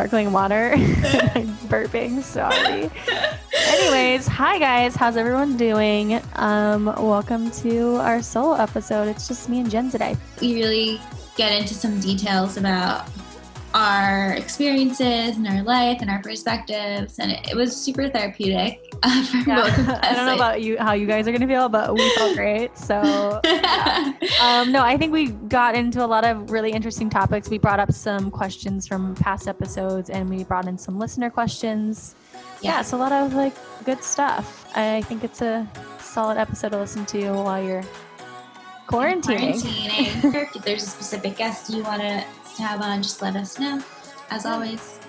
sparkling water. I'm burping. Sorry. Anyways, hi guys. How's everyone doing? Um, welcome to our solo episode. It's just me and Jen today. We really get into some details about our experiences and our life and our perspectives, and it, it was super therapeutic uh, Yeah. both of us. I don't know about you, how you guys are gonna feel, but we felt great. So. yeah. Um, no, I think we got into a lot of really interesting topics. We brought up some questions from past episodes, and we brought in some listener questions. Yeah, Yeah. it's a lot of like good stuff. I think it's a solid episode to listen to while you're quarantining. Quarantining. if there's a specific guest you want to have on, just let us know. As always,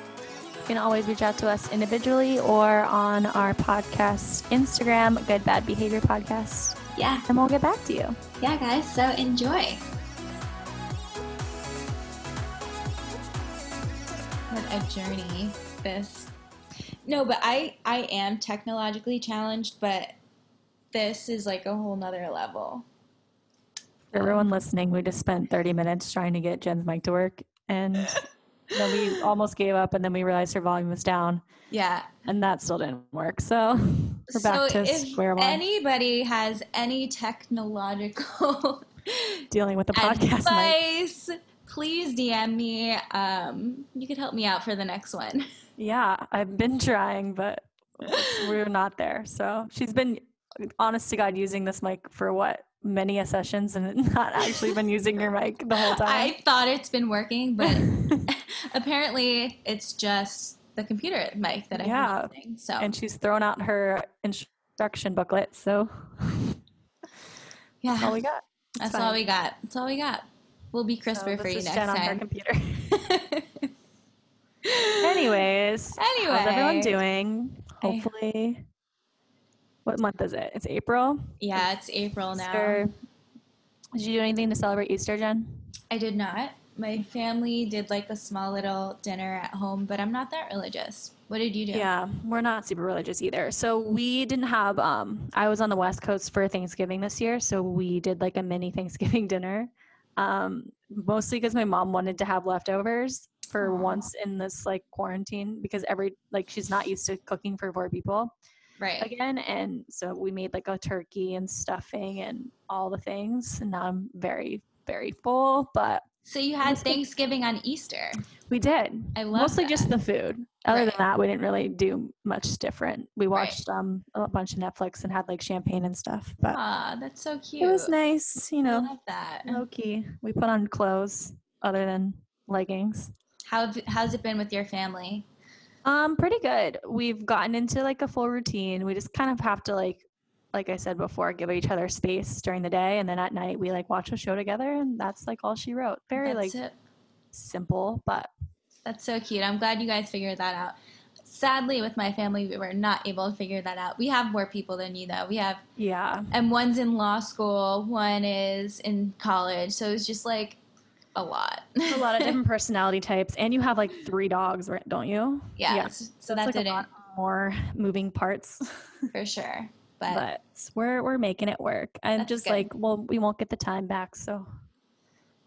can always reach out to us individually or on our podcast Instagram, Good Bad Behavior Podcast, yeah, and we'll get back to you. yeah, guys. So enjoy. what a journey this no but i i am technologically challenged but this is like a whole nother level For everyone listening, we just spent 30 minutes trying to get Jen's mic to work, and then we almost gave up, and then we realized her volume was down, yeah and that still didn't work. So we're back so to if square one, anybody has any technological dealing with the podcast mic. advice please dm me um you could help me out for the next one Yeah, I've been trying, but we're not there. So she's been, honest to God, using this mic for what many a sessions, and not actually been using your mic the whole time. i thought it's been working but apparently it's just the computer mic that i've Yeah. using so and she's thrown out her instruction booklet. So yeah that's all we got. That's all we got. That's all we got. We'll be So crisper for this you next Jen on her computer. Anyways, Anyway. how's everyone doing? I- Hopefully, what month is it? It's April. yeah, it's April now. Easter. Did you do anything to celebrate Easter, Jen? I did not. My family did like a small little dinner at home, but I'm not that religious. What did you do? Yeah, we're not super religious either. So we didn't have um I was on the West Coast for Thanksgiving this year, so we did like a mini Thanksgiving dinner. Um mostly because my mom wanted to have leftovers for Aw. once in this like quarantine because every like she's not used to cooking for four people Right. again and so we made like a turkey and stuffing and all the things and now I'm very very full, but So you had. Thanksgiving on Easter. we did. I love Mostly just the food. Other Right. than that, we didn't really do much different. We Right. watched um a bunch of Netflix and had like champagne and stuff. But Aw, that's so cute. it was nice, you I know, love that. low key. We put on clothes other than leggings. How have- how's it been with your family? Um, pretty good. We've gotten into like a full routine. We just kind of have to like like I said before, give each other space during the day and then at night we like watch a show together and that's like all she wrote. Very That's like it. simple, but That's so cute. I'm glad you guys figured that out. Sadly, with my family, we were not able to figure that out. We have more people than you, though. We have, yeah. and one's in law school, one is in college. So it's just like a lot. a lot of different personality types and you have like three dogs right don't you yeah. Yeah. So, so So that like a lot more moving parts for sure. But, but we're we're making it work and That's just good. like well we won't get the time back so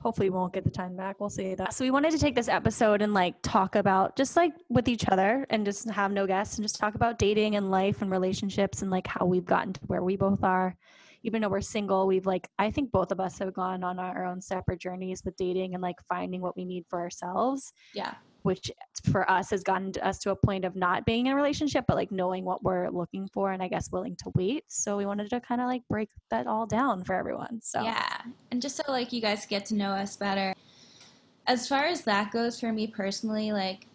hopefully we won't get the time back we'll see that so we wanted to take this episode and like talk about just like with each other and just have no guests and just talk about dating and life and relationships and like how we've gotten to where we both are even though we're single we've like i think both of us have gone on our own separate journeys with dating and like finding what we need for ourselves yeah. which for us has gotten to us to a point of not being in a relationship, but like knowing what we're looking for and I guess willing to wait. So we wanted to kind of like break that all down for everyone. So Yeah. And just so like you guys get to know us better. As far as that goes for me personally, like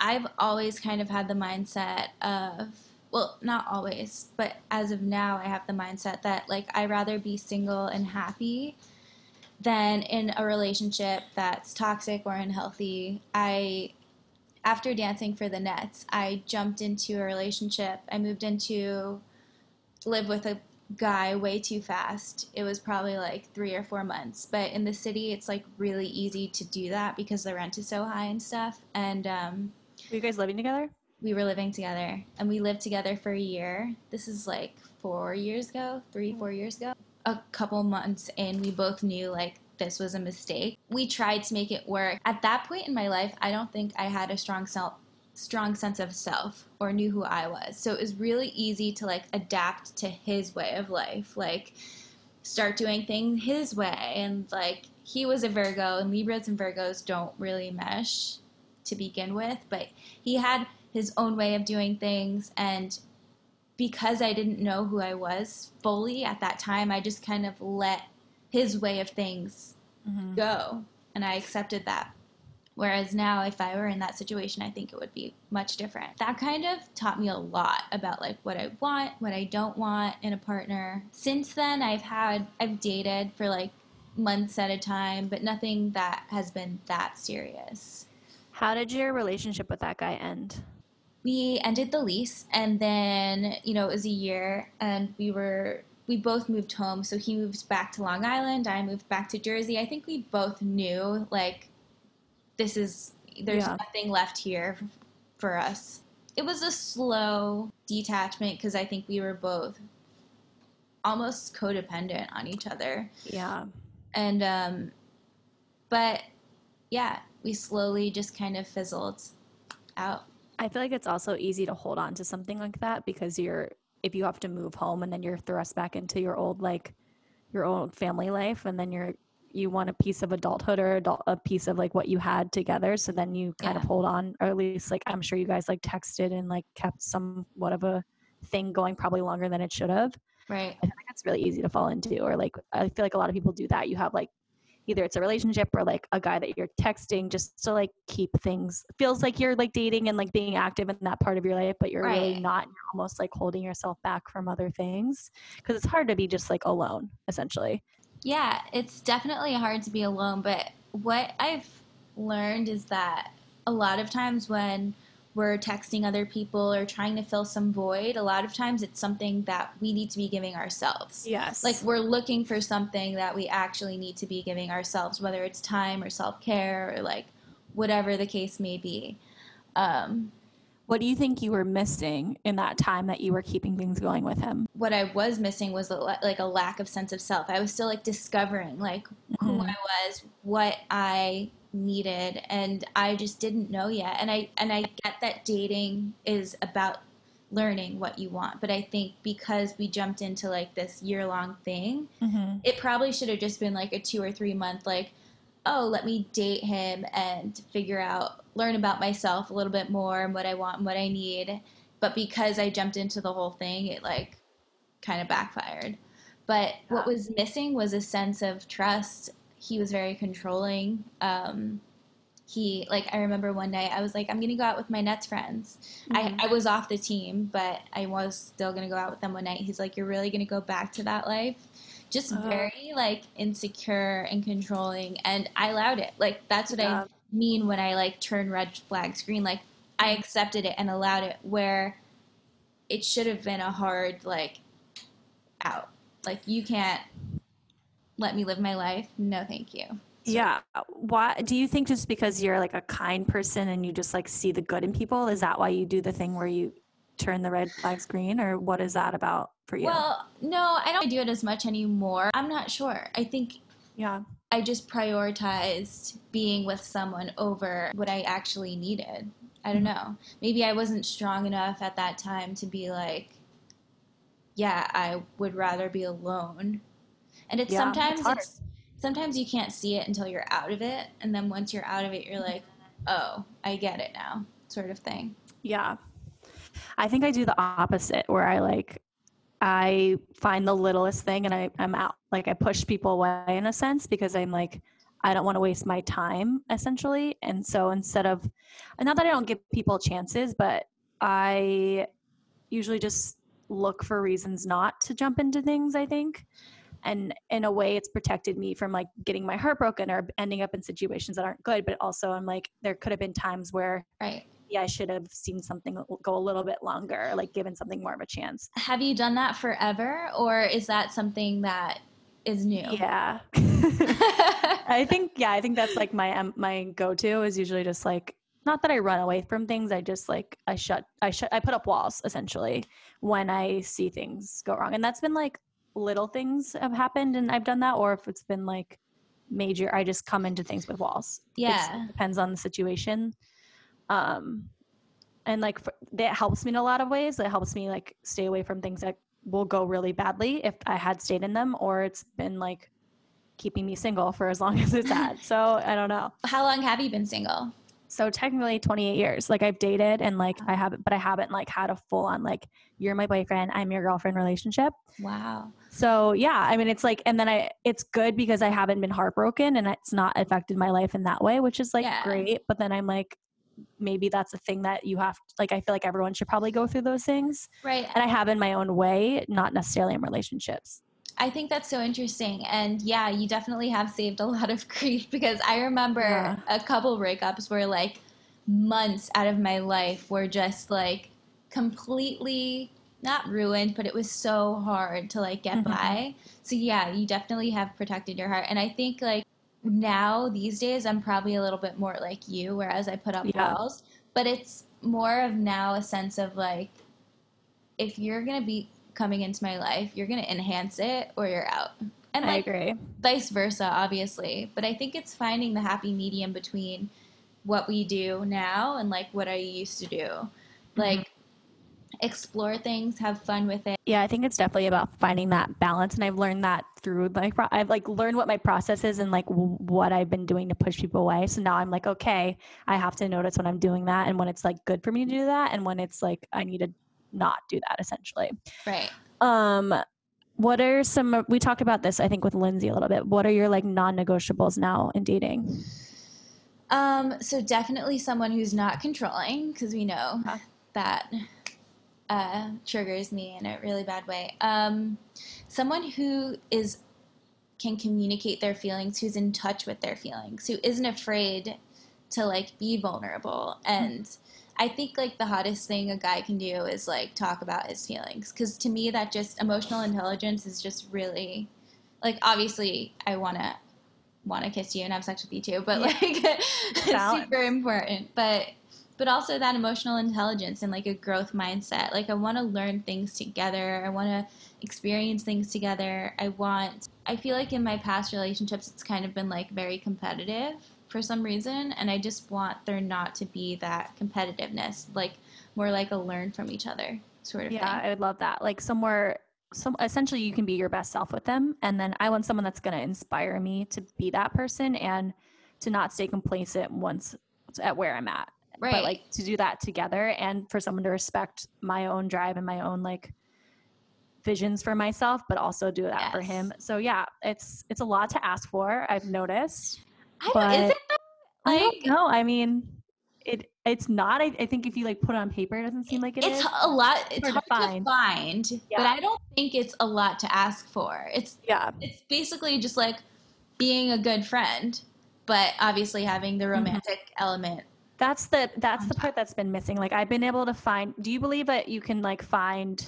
I've always kind of had the mindset of well, not always, but as of now I have the mindset that like I rather be single and happy than in a relationship that's toxic or unhealthy. I after dancing for the Nets, I jumped into a relationship. I moved into live with a guy way too fast. It was probably like three or four months. But in the city, it's like really easy to do that because the rent is so high and stuff. And um, Were you guys living together? We were living together and we lived together for a year. This is like four years ago, three, four years ago. A couple months in, we both knew like this was a mistake. We tried to make it work. At that point in my life, I don't think I had a strong self strong sense of self or knew who I was. So it was really easy to like adapt to his way of life. Like start doing things his way and like he was a Virgo and Libras and Virgos don't really mesh to begin with, but he had his own way of doing things and because I didn't know who I was fully at that time, I just kind of let his way of things Mhm. go and I accepted that. Whereas now, if I were in that situation, I think it would be much different. That kind of taught me a lot about like what I want, what I don't want in a partner. Since then, I've had, I've dated for like months at a time, but nothing that has been that serious. How did your relationship with that guy end? We ended the lease and then you know it was a year and we were we both moved home. So he moved back to long island i moved back to jersey. I think we both knew like this is there's Yeah. nothing left here for us. It was a slow detachment because i think we were both almost codependent on each other. Yeah. and um but yeah we slowly just kind of fizzled out I feel like it's also easy to hold on to something like that because you're if you have to move home and then you're thrust back into your old like your old family life and then you're you want a piece of adulthood or adult, a piece of like what you had together. So then you kind of hold on or at least like i'm sure you guys like texted and like kept somewhat of a thing going probably longer than it should have. Right. I like it's really easy to fall into, or like I feel like a lot of people do that. You have like either it's a relationship or like a guy that you're texting just to like keep things feels like you're like dating and like being active in that part of your life, but you're really not. You're almost like holding yourself back from other things because it's hard to be just like alone, essentially. Yeah, it's definitely hard to be alone, but what I've learned is that a lot of times when we're texting other people or trying to fill some void, a lot of times it's something that we need to be giving ourselves. Yes. Like we're looking for something that we actually need to be giving ourselves, whether it's time or self care or like whatever the case may be. Um, what do you think you were missing in that time that you were keeping things going with him? what I was missing was a, like a lack of sense of self. I was still like discovering like who Mhm. I was, what I needed, and I just didn't know yet. And I and I get that dating is about learning what you want, but I think because we jumped into like this year long thing, Mhm. it probably should have just been like a two or three month like oh let me date him and figure out learn about myself a little bit more and what i want and what i need but because i jumped into the whole thing it like kind of backfired but what was missing was a sense of trust he was very controlling um, he like i remember one night i was like i'm gonna go out with my nets friends Mhm. I, I was off the team, but I was still gonna go out with them one night. He's like, "You're really gonna go back to that life?" Just Uh. very like insecure and controlling, and I allowed it. Like that's what Yeah. I mean when I like turn red flags green. Like I accepted it and allowed it, where it should have been a hard like out. Like you can't let me live my life. No, thank you. Yeah. Why do you think just because you're like a kind person and you just like see the good in people, is that why you do the thing where you turn the red flags green or what is that about for you? Well, no, I don't do it as much anymore. I'm not sure. I think yeah. I just prioritized being with someone over what I actually needed. I don't mm-hmm. know. Maybe I wasn't strong enough at that time to be like, yeah, I would rather be alone. And it's Yeah, sometimes hard. it's sometimes you can't see it until you're out of it, and then once you're out of it, you're like, oh, I get it now, sort of thing. Yeah. I think I do the opposite where I like I find the littlest thing and I, I'm out. Like I push people away in a sense because I'm like, I don't want to waste my time essentially. And so instead of not that I don't give people chances, but I usually just look for reasons not to jump into things, I think. And in a way it's protected me from like getting my heart broken or ending up in situations that aren't good. But also I'm like, there could have been times where Right. yeah, I should have seen something go a little bit longer, like given something more of a chance. Have you done that forever, or is that something that is new? Yeah. I think yeah, I think that's like my um, my go-to is usually just like not that I run away from things, I just like I shut I shut I put up walls essentially when I see things go wrong. And that's been like little things have happened and I've done that or if it's been like major. I just come into things with walls. It's- Yeah. it depends on the situation. Um, and like for, that helps me in a lot of ways. It helps me like stay away from things that will go really badly if I had stayed in them, or it's been like keeping me single for as long as it's had. so I don't know. How long have you been single? So technically 28 years. Like I've dated and like I haven't, but I haven't like had a full on like you're my boyfriend, I'm your girlfriend relationship. Wow. So yeah, I mean it's like, and then I, it's good because I haven't been heartbroken and it's not affected my life in that way, which is like Yeah. great. But then I'm like, maybe that's a thing that you have. Like I feel like everyone should probably go through those things, Right. and I have in my own way, not necessarily in relationships. I think that's so interesting. And yeah, you definitely have saved a lot of grief because I remember Yeah. a couple breakups where like months out of my life were just like completely not ruined, but it was so hard to like get Mhm. by. So yeah, you definitely have protected your heart. And I think like now these days I'm probably a little bit more like you, whereas I put up Yeah. walls. But it's more of now a sense of like if you're gonna be coming into my life, you're gonna enhance it or you're out. And I like agree. vice versa, obviously. But I think it's finding the happy medium between what we do now and like what I used to do. Mm-hmm. Like explore things, have fun with it. Yeah, I think it's definitely about finding that balance, and I've learned that through like pro- I've like learned what my process is and like w- what I've been doing to push people away. So now I'm like, okay, I have to notice when I'm doing that, and when it's like good for me to do that, and when it's like I need to not do that. Essentially, Right. um, what are some? We talked about this, I think, with Lindsay a little bit. What are your like non-negotiables now in dating? Um, so definitely someone who's not controlling, because we know Yeah. that uh, triggers me in a really bad way. Um, someone who is can communicate their feelings, who's in touch with their feelings, who isn't afraid to like be vulnerable. And I think like the hottest thing a guy can do is like talk about his feelings, because to me that just emotional intelligence is just really like obviously I want to want to kiss you and have sex with you too but Yeah. like it's super important. But but also that emotional intelligence and like a growth mindset. Like i want to learn things together. I want to experience things together. I want i feel like in my past relationships it's kind of been like very competitive for some reason and i just want there not to be that competitiveness like more like a learn from each other sort of Yeah, thing I would love that. Like somewhere, some essentially you can be your best self with them, and then I want someone that's going to inspire me to be that person and to not stay complacent once at where I'm at. right But like to do that together, and for someone to respect my own drive and my own like visions for myself, but also do that for him. So yeah, it's it's a lot to ask for. I've noticed. I don't, is but- it though? I Like- don't know. I mean, it it's not. I, I think if you like put it on paper, it doesn't seem like it it's is. a lot it's hard hard, to to find. find, but i don't think it's a lot to ask for it's Yeah. it's basically just like being a good friend but obviously having the Mhm. romantic element That's the that's the part that's been missing. Like I've been able to find do you believe that you can like find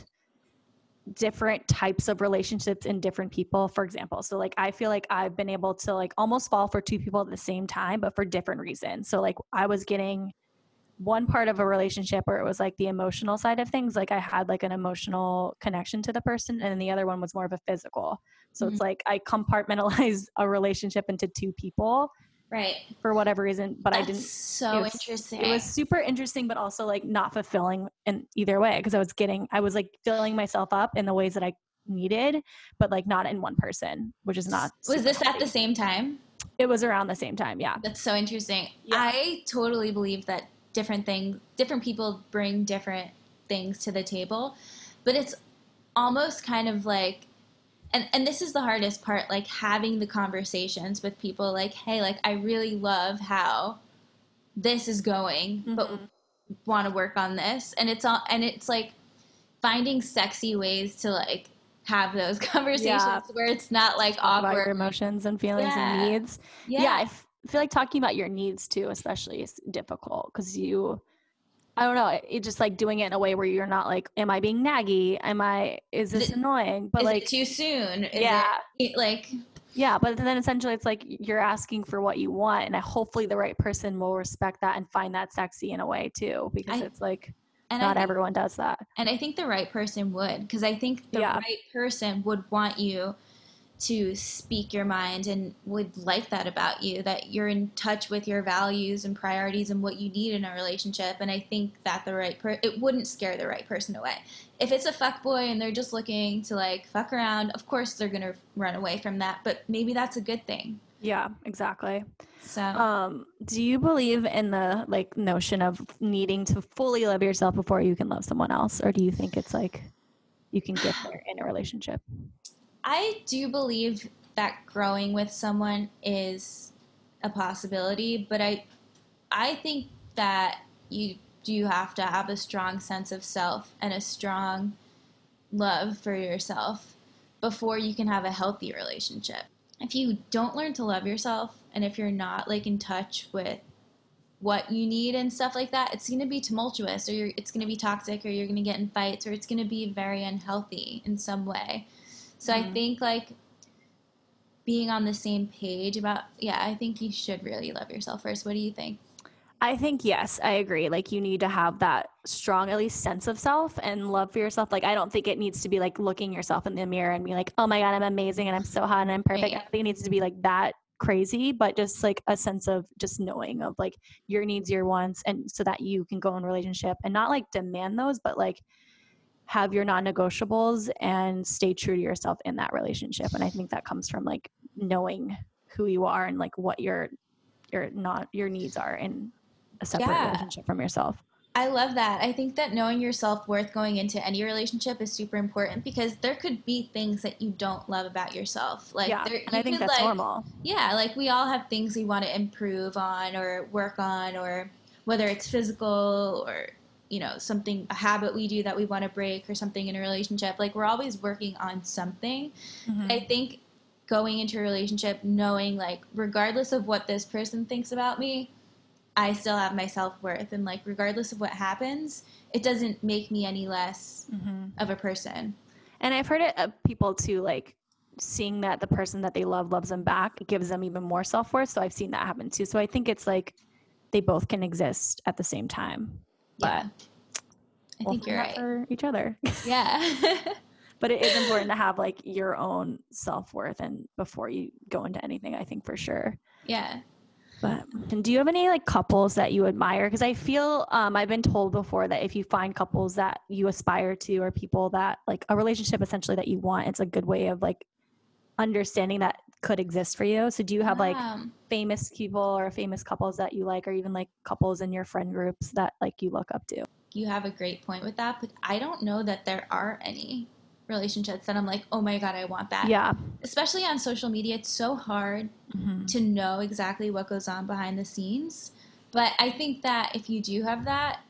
different types of relationships in different people for example. So like i feel like i've been able to like almost fall for two people at the same time but for different reasons. So like i was getting one part of a relationship where it was like the emotional side of things like i had like an emotional connection to the person and then the other one was more of a physical. So it's mm-hmm. like i compartmentalize a relationship into two people right. for whatever reason but i didn't so it was- interesting. it was super interesting but also like not fulfilling in either way because i was getting i was like filling myself up in the ways that i needed but like not in one person which is not was this at the same time? It was around the same time yeah. That's so interesting. Yeah. i totally believe that different things different people bring different things to the table but it's almost kind of like and and this is the hardest part like having the conversations with people like hey like i really love how this is going but Mhm. want to work on this and it's all and it's like finding sexy ways to like have those conversations Yeah. where it's not like Talk about your awkward emotions and feelings Yeah. and needs yeah, I f- feel like talking about your needs too especially is difficult because you i don't know it, just like doing it in a way where you're not like am i being naggy am i is this Is annoying but like too soon is yeah it, like Yeah, but then essentially it's like you're asking for what you want, and hopefully the right person will respect that and find that sexy in a way too, because I- it's like and not think, everyone does that. and I think the right person would because I think the Yeah. right person would want you to speak your mind and would like that about you that you're in touch with your values and priorities and what you need in a relationship and i think that the right per- it wouldn't scare the right person away if it's a fuck boy and they're just looking to like fuck around of course they're gonna run away from that but maybe that's a good thing Yeah, exactly. so Um, do you believe in the like notion of needing to fully love yourself before you can love someone else, or do you think it's like you can get there in a relationship? I do believe that growing with someone is a possibility, but I I think that you do have to have a strong sense of self and a strong love for yourself before you can have a healthy relationship. If you don't learn to love yourself and if you're not like in touch with what you need and stuff like that, it's going to be tumultuous or it's going to be toxic or you're going to get in fights or it's going to be very unhealthy in some way. So I Mhm. think like being on the same page about yeah, I think you should really love yourself first. What do you think? I think yes, I agree. Like you need to have that strong, at least sense of self and love for yourself. Like I don't think it needs to be like looking yourself in the mirror and be like, oh my god, I'm amazing and I'm so hot and I'm perfect. I think it needs to be like that crazy, but just like a sense of just knowing of like your needs, your wants, and so that you can go in relationship and not like demand those, but like have your non-negotiables and stay true to yourself in that relationship. And I think that comes from like knowing who you are and like what your your not your needs are in a separate Yeah. relationship from yourself. I love that. I think that knowing your self worth going into any relationship is super important because there could be things that you don't love about yourself. Like, yeah, there, and I think that's like, normal. Yeah, like we all have things we want to improve on or work on, or whether it's physical or you know something a habit we do that we want to break or something in a relationship. Like we're always working on something. Mhm. I think going into a relationship knowing like regardless of what this person thinks about me, I still have my self worth, and like regardless of what happens, it doesn't make me any less Mhm. of a person. And I've heard it of people too, like seeing that the person that they love loves them back gives them even more self worth. So I've seen that happen too. So I think it's like they both can exist at the same time. Yeah. But I we'll think you're right. for each other. Yeah. but it is important to have like your own self worth and before you go into anything. I think for sure. yeah. But and do you have any like couples that you admire? Because I feel um, I've been told before that if you find couples that you aspire to or people that like a relationship essentially that you want, it's a good way of like understanding that could exist for you. So do you have like Um, famous people or famous couples that you like, or even like couples in your friend groups that like you look up to? you have a great point with that, but I don't know that there are any relationships that I'm like, oh my God, I want that. Yeah. Especially on social media, it's so hard Mhm. to know exactly what goes on behind the scenes. But I think that if you do have that,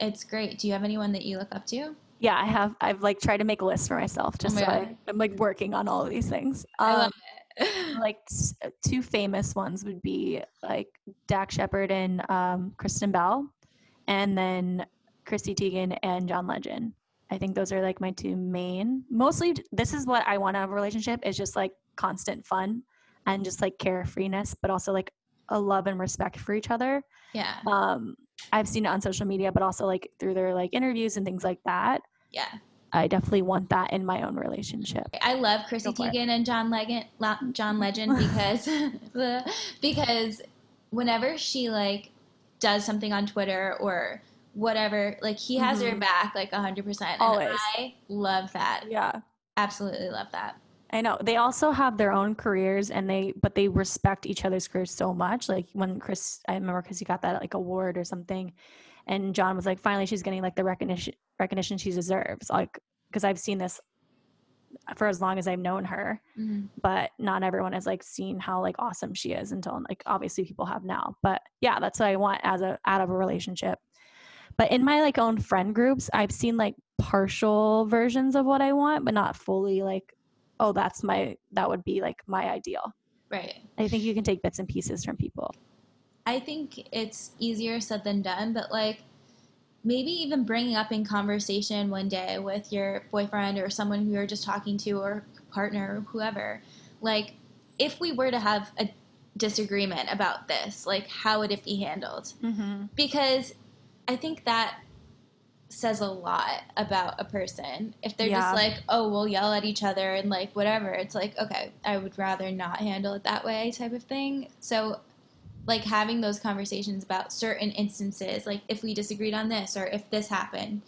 it's great. Do you have anyone that you look up to? Yeah, I have. I've like tried to make a list for myself just my so I, I'm like working on all of these things. I love Um, it. like s- uh, two famous ones would be like Dax Shepard and um, Kristen Bell, and then Chrissy Teigen and John Legend. I think those are like my two main. Mostly, this is what I want out of a relationship is just like constant fun and just like carefreeness, but also like a love and respect for each other. yeah. Um, I've seen it on social media, but also like through their like interviews and things like that. Yeah. I definitely want that in my own relationship. I love Chrissy. Teigen and John Legend, John Legend because because whenever she like does something on Twitter or whatever, like he has her Mhm. back like hundred percent. Always. I love that. Yeah. Absolutely love that. I know they also have their own careers and they but they respect each other's careers so much. Like when Chris, I remember Chris, got that like award or something, and John was like, finally she's getting like the recognition recognition she deserves. Like because I've seen this for as long as I've known her, Mhm. but not everyone has like seen how like awesome she is until like obviously people have now. But yeah, that's what I want as a out of a relationship. But in my like own friend groups, I've seen like partial versions of what I want, but not fully like, oh, that's my that would be like my ideal. Right. I think you can take bits and pieces from people. I think it's easier said than done, but like maybe even bringing up in conversation one day with your boyfriend or someone who you're just talking to or partner or whoever, like if we were to have a disagreement about this, like how would it be handled? Mm-hmm. Because I think that says a lot about a person. If they're Yeah. just like, oh, we'll yell at each other and like whatever, it's like, okay, I would rather not handle it that way type of thing. So, like having those conversations about certain instances, like if we disagreed on this or if this happened,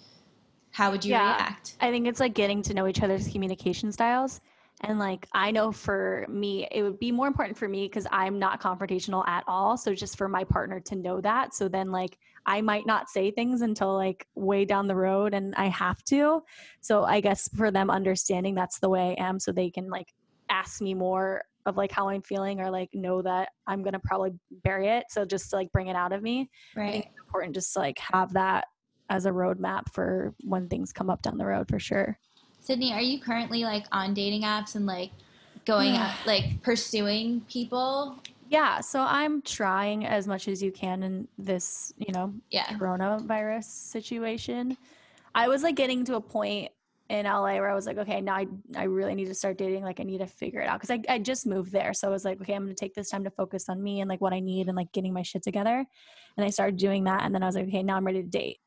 how would you Yeah. react? I think it's like getting to know each other's communication styles. And like, I know for me, it would be more important for me because I'm not confrontational at all. So just for my partner to know that. So then, like, I might not say things until like way down the road and I have to. So I guess for them understanding that's the way I am so they can like ask me more of like how I'm feeling or like know that I'm to probably bury it. So just to like bring it out of me. I think Right. it's important just to like have that as a roadmap for when things come up down the road for sure. Sydney, are you currently like on dating apps and like going out, like pursuing people? Yeah, so I'm trying as much as you can in this, you know, Yeah. coronavirus situation. I was like getting to a point in LA where I was like, okay, now I, I really need to start dating. Like, I need to figure it out because I, I just moved there. So I was like, okay, I'm going to take this time to focus on me and like what I need and like getting my shit together. And I started doing that. And then I was like, okay, now I'm ready to date.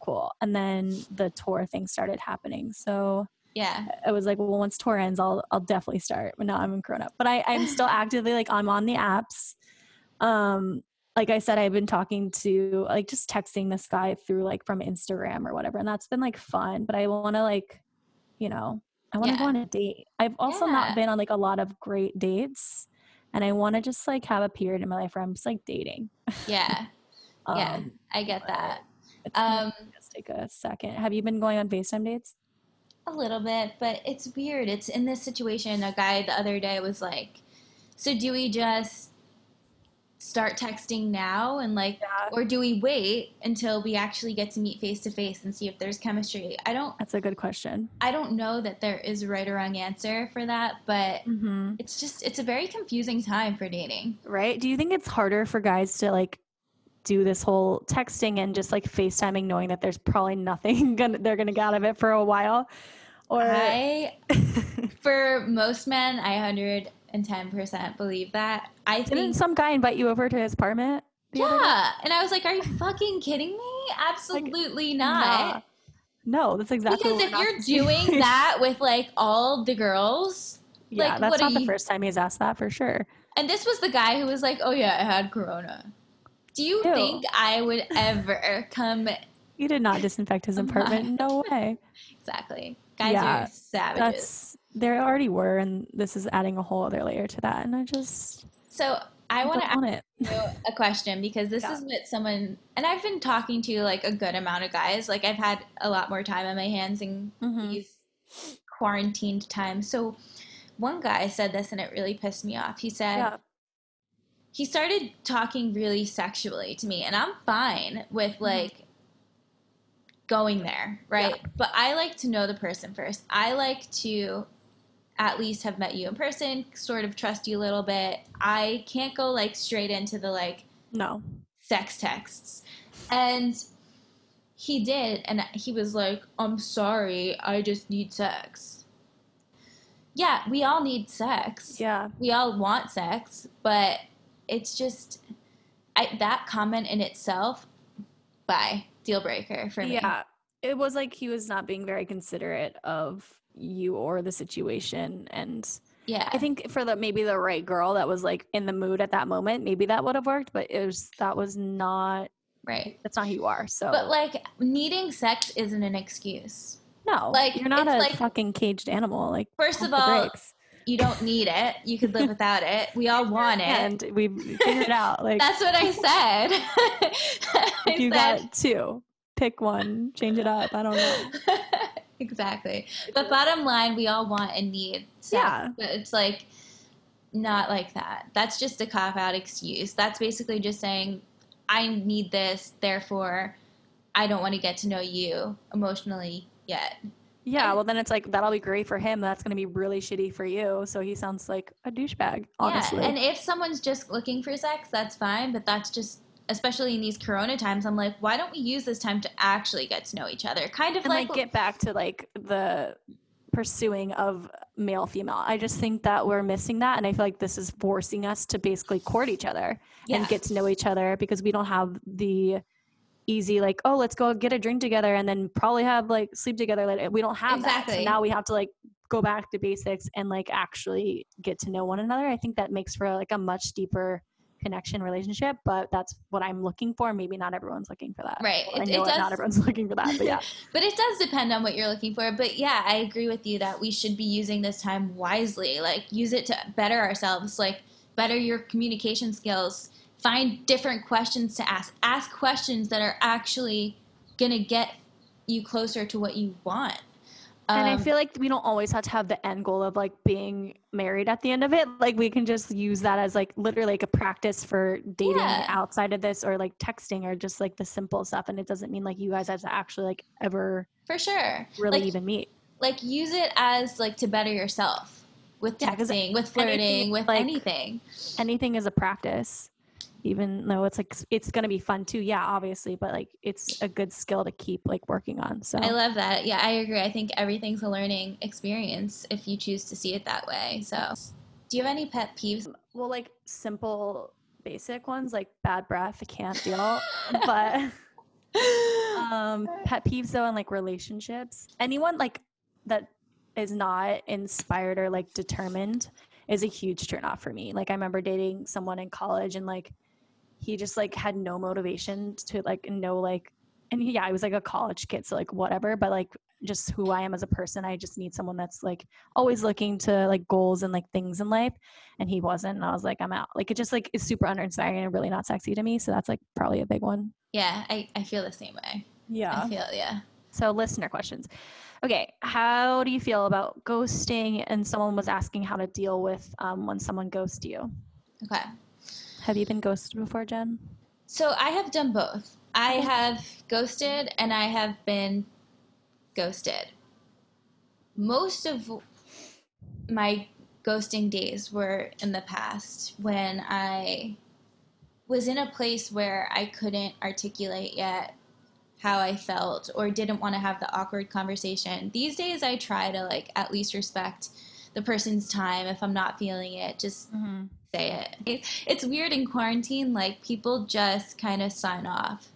Cool. And then the tour thing started happening. So Yeah. I was like, well, once tour ends, I'll I'll definitely start. But now I'm in Corona. But I I'm still actively like I'm on the apps. Um, like I said, I've been talking to like just texting this guy through like from Instagram or whatever, and that's been like fun. But I want to like, you know, I want to go on a date. I've also Yeah. not been on like a lot of great dates, and I want to just like have a period in my life where I'm just like dating. Yeah. Yeah. Um, I get that. Um, just take a second. Have you been going on FaceTime dates? A little bit, but it's weird. It's in this situation. A guy the other day was like, "So do we just start texting now and like, Yeah. or do we wait until we actually get to meet face to face and see if there's chemistry?" I don't. That's a good question. I don't know that there is a right or wrong answer for that, but Mm-hmm. it's just it's a very confusing time for dating. right? Do you think it's harder for guys to like do this whole texting and just like FaceTiming knowing that there's probably nothing gonna they're gonna get out of it for a while? Or I, for most men, I hundred and ten percent believe that. I didn't think some guy invite you over to his apartment? the other day? Yeah. And I was like, are you fucking kidding me? Absolutely not. Nah. No, that's exactly Because if you're doing doing. that with like all the girls, yeah, like, that's not the you- first time he's asked that for sure. and this was the guy who was like, oh yeah, I had corona. Do you Ew. think I would ever come? He did not disinfect his apartment. No way. Exactly. Guys Yeah, are savages. That's there already were, and this is adding a whole other layer to that. And I just So I want to don't it. you a question because this Yeah. is what someone and I've been talking to like a good amount of guys. Like I've had a lot more time on my hands in Mhm. these quarantined times. So one guy said this and it really pissed me off. He said Yeah. he started talking really sexually to me and I'm fine with Mm-hmm. like going there, right? But I like to know the person first. I like to at least have met you in person, sort of trust you a little bit. I can't go like straight into the like No. sex texts. And he did and he was like, "I'm sorry, I just need sex." Yeah, we all need sex Yeah. we all want sex, but it's just I, that comment in itself, bye, deal breaker for me. Yeah. It was like he was not being very considerate of you or the situation. And yeah, I think for the maybe the right girl that was like in the mood at that moment, maybe that would have worked, but it was that was not right. that's not who you are. So But like needing sex isn't an excuse. no, like, you're not a like- fuking caged animal. Like First of all, you don't need it. You could live without it. We all want it. and we figured it out. Like That's what I said. I if you said- got two, pick one, change it up. I don't know. exactly. But bottom line, we all want and need sex. Yeah. But it's like not like that. That's just a cop out excuse. That's basically just saying, I need this, therefore I don't want to get to know you emotionally yet. Yeah, well then it's like that'll be great for him. That's gonna be really shitty for you. So he sounds like a douchebag, honestly. Yeah. And if someone's just looking for sex, that's fine. But that's just especially in these corona times, I'm like, why don't we use this time to actually get to know each other? Kind of and like, like get back to like the pursuing of male female. I just think that we're missing that and I feel like this is forcing us to basically court each other yeah. and get to know each other because we don't have the easy like oh let's go get a drink together and then probably have like sleep together later we don't have that so now we have to like go back to basics and like actually get to know one another i think that makes for like a much deeper connection relationship but that's what i'm looking for maybe not everyone's looking for that Right. i It- know it does- not everyone's looking for that but yeah But it does depend on what you're looking for. But yeah, I agree with you that we should be using this time wisely. Like, use it to better ourselves, like, better your communication skills, find different questions to ask, ask questions that are actually going to get you closer to what you want. And i Um, feel like we don't always have to have the end goal of like being married at the end of it like we can just use that as like literally like a practice for dating Yeah. outside of this or like texting or just like the simple stuff and it doesn't mean like you guys have to actually like ever for sure. really Like, even meet like use it as like to better yourself with Yeah, texting, with flirting, anything, with like- anything. anything is a practice even though it's like it's going to be fun too yeah obviously but like it's a good skill to keep like working on so I love that. Yeah, I agree. I think everything's a learning experience if you choose to see it that way. So, do you have any pet peeves? well like simple basic ones like bad breath I can't deal but um pet peeves though in like relationships anyone like that is not inspired or like determined is a huge turn off for me like i remember dating someone in college and like he just like had no motivation to like no like and he- yeah i was like a college kid so like whatever but like just who i am as a person i just need someone that's like always looking to like goals and like things in life and he wasn't and i was like i'm out like it just like is super uninspiring and really not sexy to me so that's like probably a big one Yeah, I, I feel the same way. yeah I feel yeah. so, listener questions. Okay, how do you feel about ghosting? And someone was asking how to deal with um, when someone ghosts you. Okay. Have you been ghosted before, Jen? So I have done both. I have ghosted and I have been ghosted. Most of my ghosting days were in the past when I was in a place where I couldn't articulate yet how I felt or didn't want to have the awkward conversation. These days I try to like at least respect the person's time if I'm not feeling it. Just Mm-hmm. say it. It- It's weird in quarantine, like people just kind of sign off.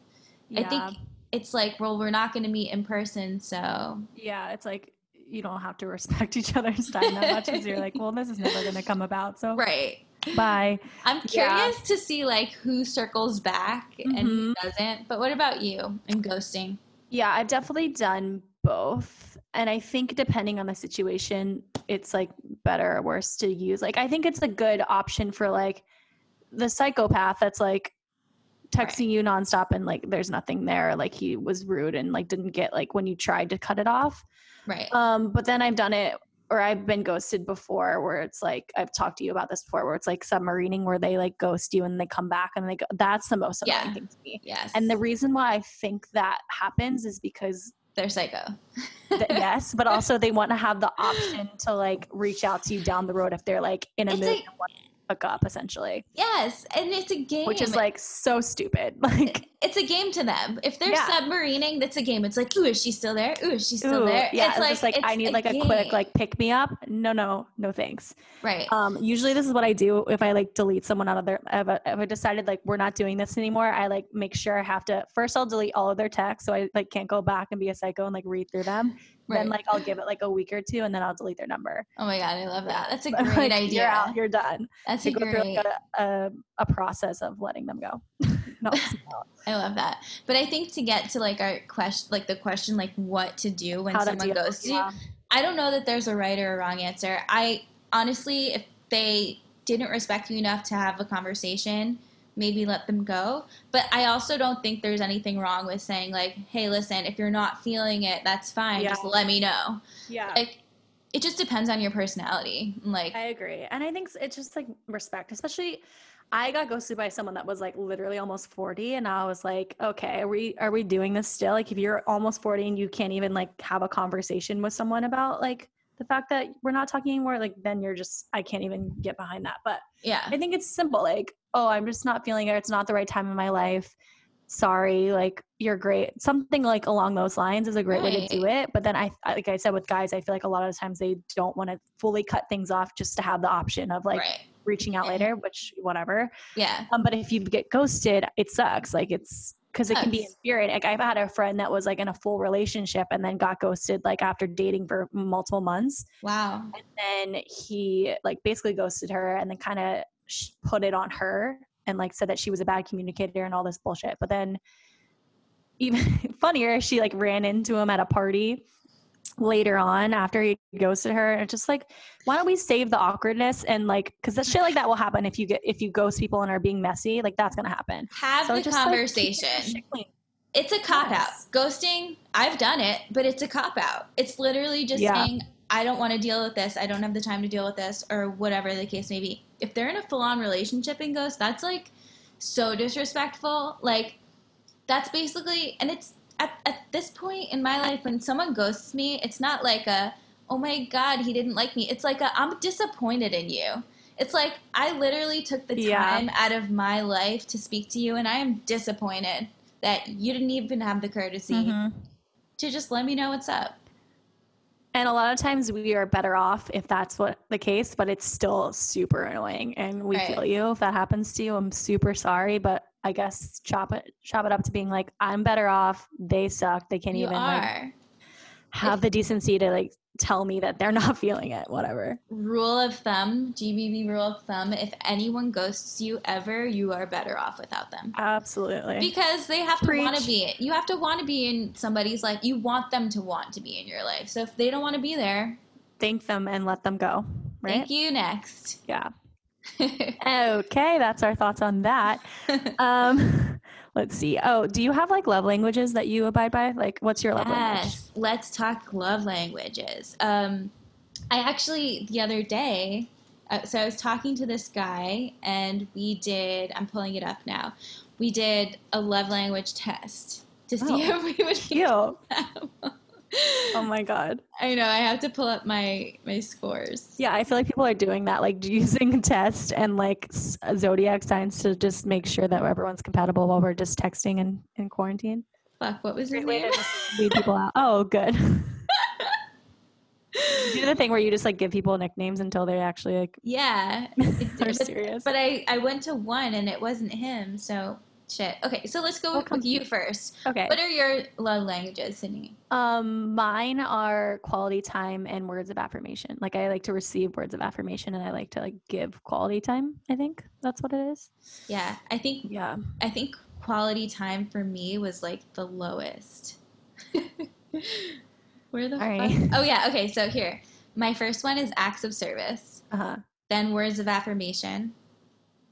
I think it's like, well, we're not going to meet in person, so yeah, it's like you don't have to respect each other's time that much because you're like, well, this is never going to come about. So, right. bye. I'm Yeah. curious to see like who circles back and who doesn't. But what about you and ghosting? Yeah, I've definitely done both. And I think depending on the situation, it's like better or worse to use. Like, I think it's a good option for like the psychopath that's like texting Right. you nonstop and like there's nothing there. Like, he was rude and like didn't get like when you tried to cut it off. Right. Um, but then I've done it or I've been ghosted before where it's like I've talked to you about this before where it's like submarining where they like ghost you and they come back and they go that's the most annoying Yeah. thing to me. yes. And the reason why I think that happens is because they're psycho. yes, but also they want to have the option to like reach out to you down the road if they're like in a It's mood a- hook up essentially, Yes, and it's a game. which is like so stupid. Like, it's a game to them. If they're Yeah. submarining, that's a game. It's like, ooh, is she still there? Ooh, is she still ooh, there? yeah, it's it's just like I it's need like a quick like pick me up. No, no, no, thanks. right. Um, usually this is what I do if I like delete someone out of their. If I, if I decided like we're not doing this anymore, I like make sure I have to first I'll delete all of their texts so I like can't go back and be a psycho and like read through them. Right. Then like I'll give it like a week or two and then I'll delete their number. oh my god, I love that. That's a Like, great idea. You're out. You're done. That's to a go great. through like a, a, a process of letting them go. no, I love that. But I think to get to like our question, like the question, like what to do when how someone goes to you, yeah. I don't know that there's a right or a wrong answer. I honestly, if they didn't respect you enough to have a conversation, maybe let them go. But I also don't think there's anything wrong with saying like, "Hey, listen, if you're not feeling it, that's fine. Yeah. Just let me know." Yeah. Like, it just depends on your personality. Like, I agree. And I think it's just like respect, especially I got ghosted by someone that was like literally almost 40 and I was like, okay, are we are we doing this still? Like if you're almost 40 and you can't even like have a conversation with someone about like the fact that we're not talking anymore, like then you're just I can't even get behind that. But yeah, I think it's simple. Like, oh, I'm just not feeling it. It's not the right time in my life. Sorry, like you're great. Something like along those lines is a great way to do it. But then I, like I said with guys, I feel like a lot of times they don't want to fully cut things off just to have the option of like reaching out Yeah. later, which whatever. yeah, Um, but if you get ghosted, it sucks. Like it's because it can be Yes. spirit. Like I've had a friend that was like in a full relationship and then got ghosted like after dating for multiple months. Wow. And then he like basically ghosted her and then kind of sh- put it on her and like said that she was a bad communicator and all this bullshit. But then even funnier, she like ran into him at a party later on after he ghosted her and it's just like why don't we save the awkwardness and like because that shit like that will happen if you get if you ghost people and are being messy like that's gonna happen Have the just, like, conversation. clean. It's a cop out. Ghosting, I've done it, but it's a cop out. It's literally just Yeah. saying, I don't want to deal with this. I don't have the time to deal with this, or whatever the case may be. If they're in a full on relationship and ghost, that's like so disrespectful. Like, that's basically, and it's at, at this point in my life, when someone ghosts me, it's not like a, oh my God, he didn't like me. It's like a, I'm disappointed in you. It's like I literally took the Yeah. time out of my life to speak to you, and I am disappointed that you didn't even have the courtesy Mhm. to just let me know what's up. And a lot of times we are better off if that's what the case but it's still super annoying and we Right. feel you if that happens to you i'm super sorry but i guess chop it chop it up to being like i'm better off they suck they can't you even are. like have the decency to like tell me that they're not feeling it whatever rule of thumb, GBB rule of thumb, if anyone ghosts you ever, you are better off without them. absolutely Because they have to want to be you have to want to be in somebody's life. You want them to want to be in your life. So if they don't want to be there, thank them and let them go right thank you next. yeah okay that's our thoughts on that um let's see oh do you have like love languages that you abide by like what's your love language Yes, let's talk love languages. Um, I actually the other day, uh, so I was talking to this guy, and we did. I'm pulling it up now. We did a love language test to see Oh, if we would cute oh my god I know. I have to pull up my my scores. Yeah, I feel like people are doing that, like using tests and like uh, zodiac signs to just make sure that everyone's compatible while we're just texting in, in quarantine. Fuck. What was your way name? to just weed people out. Oh, good. Do the thing where you just like give people nicknames until they actually like yeah. Are serious. but I I went to one and it wasn't him. So shit. Okay. So let's go with, with you first. okay. What are your love languages, Sydney? Um, mine are quality time and words of affirmation. Like I like to receive words of affirmation and I like to like give quality time. I think that's what it is. Yeah, I think Yeah. I think quality time for me was like the lowest. Where the All fuck? right. Oh yeah, okay, so here. My first one is acts of service, Uh huh. then words of affirmation,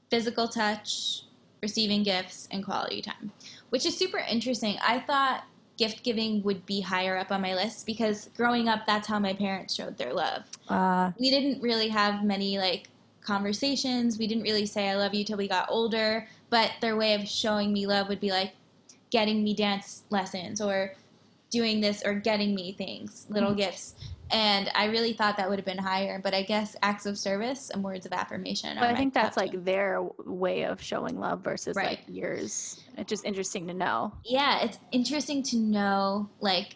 physical touch, receiving gifts, and quality time. Which is super interesting. I thought gift giving would be higher up on my list because growing up that's how my parents showed their love. Uh, We didn't really have many like conversations. We didn't really say I love you till we got older, but their way of showing me love would be like getting me dance lessons or doing this or getting me things, little Mm-hmm. gifts. And I really thought that would have been higher, but I guess acts of service and words of affirmation. But I think that's like their way of showing love versus Right. like yours. It's just interesting to know. yeah, it's interesting to know like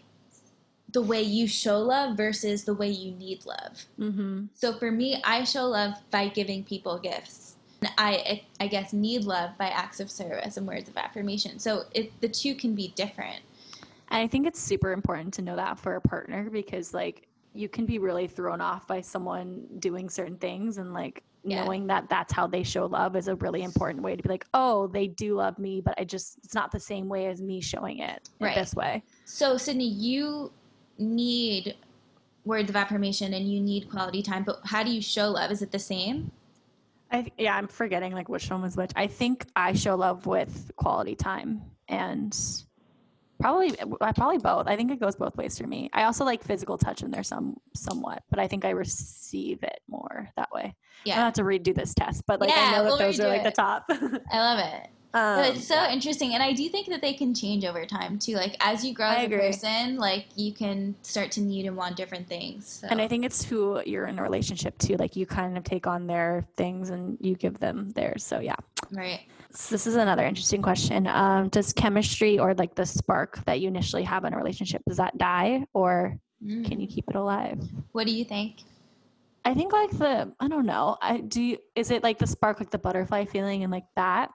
the way you show love versus the way you need love. Mm-hmm. So for me, I show love by giving people gifts. And I, I guess, need love by acts of service and words of affirmation. So it, the two can be different. And I think it's super important to know that for a partner because like you can be really thrown off by someone doing certain things and like Yeah. knowing that that's how they show love is a really important way to be like, oh, they do love me, but I just it's not the same way as me showing it in Right. this way. So Sydney, you need words of affirmation and you need quality time. But how do you show love? Is it the same? I th- yeah, I'm forgetting like which one was which. I think I show love with quality time and probably I probably both. I think it goes both ways for me. I also like physical touch in there some somewhat, but I think I receive it more that way. I Yeah, don't have to redo this test, but like Yeah, I know that those are like the top. I love it. um, But it's so interesting, and I do think that they can change over time too. Like as you grow I as a agree. person, like you can start to need and want different things. So. and I think it's who you're in a relationship to. Like you kind of take on their things and you give them theirs. So yeah. right. So this is another interesting question. Um, does chemistry or like the spark that you initially have in a relationship does that die or Mm. can you keep it alive? What do you think? I think like the I don't know. I do. You, is it like the spark, like the butterfly feeling, and like that?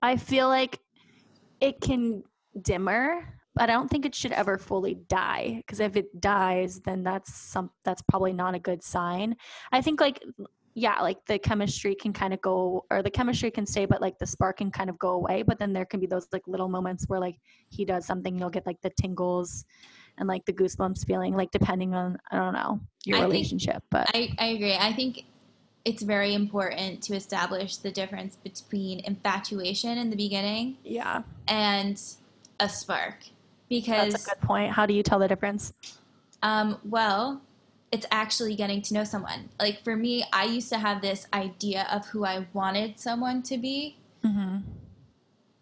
I feel like it can dimmer, but I don't think it should ever fully die because if it dies, then that's some that's probably not a good sign. I think like yeah, like the chemistry can kind of go or the chemistry can stay, but like the spark can kind of go away. But then there can be those like little moments where like he does something, you'll get like the tingles and like the goosebumps feeling, like depending on I don't know your I relationship. but I, I agree. I think it's very important to establish the difference between infatuation in the beginning yeah, and a spark. Because that's a good point. How do you tell the difference? um, well, it's actually getting to know someone. Like for me, I used to have this idea of who I wanted someone to be, Mm-hmm.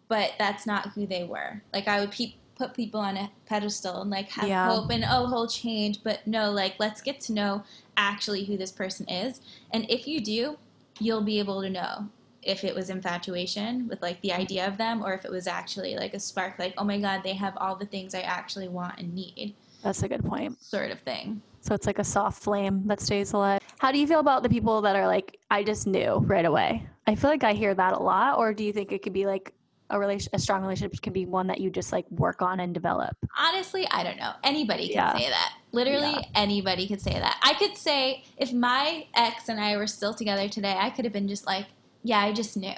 but that's not who they were. Like I would pe- put people on a pedestal and like have Yeah. hope and oh, he'll change. But no, like let's get to know actually who this person is. And if you do, you'll be able to know if it was infatuation with like the idea of them or if it was actually like a spark, like oh my god, they have all the things I actually want and need, That's a good point. sort of thing. So it's like a soft flame that stays alive. How do you feel about the people that are like, I just knew right away? I feel like I hear that a lot. Or do you think it could be like a relation, a strong relationship can be one that you just like work on and develop? Honestly, I don't know. Anybody can Yeah. say that. Literally, Yeah. anybody could say that. I could say if my ex and I were still together today, I could have been just like, yeah, I just knew.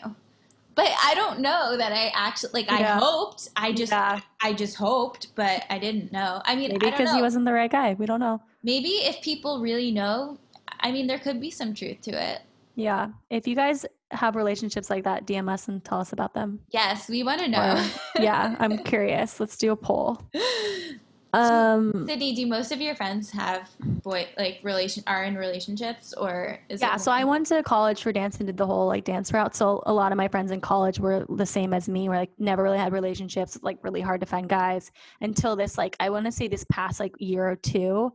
But I don't know that I actually like. I hoped. I just, yeah, I just hoped, but I didn't know. I mean, maybe because he wasn't the right guy. We don't know. Maybe if people really know, I mean, there could be some truth to it. Yeah. If you guys have relationships like that, DM us and tell us about them. Yes, we want to know. yeah, I'm curious. Let's do a poll. Um, Sydney, do most of your friends have boy like relation are in relationships or is yeah, so I went to college for dance and did the whole like dance route. So a lot of my friends in college were the same as me, where like never really had relationships, like really hard to find guys until this like I want to say this past like year or two.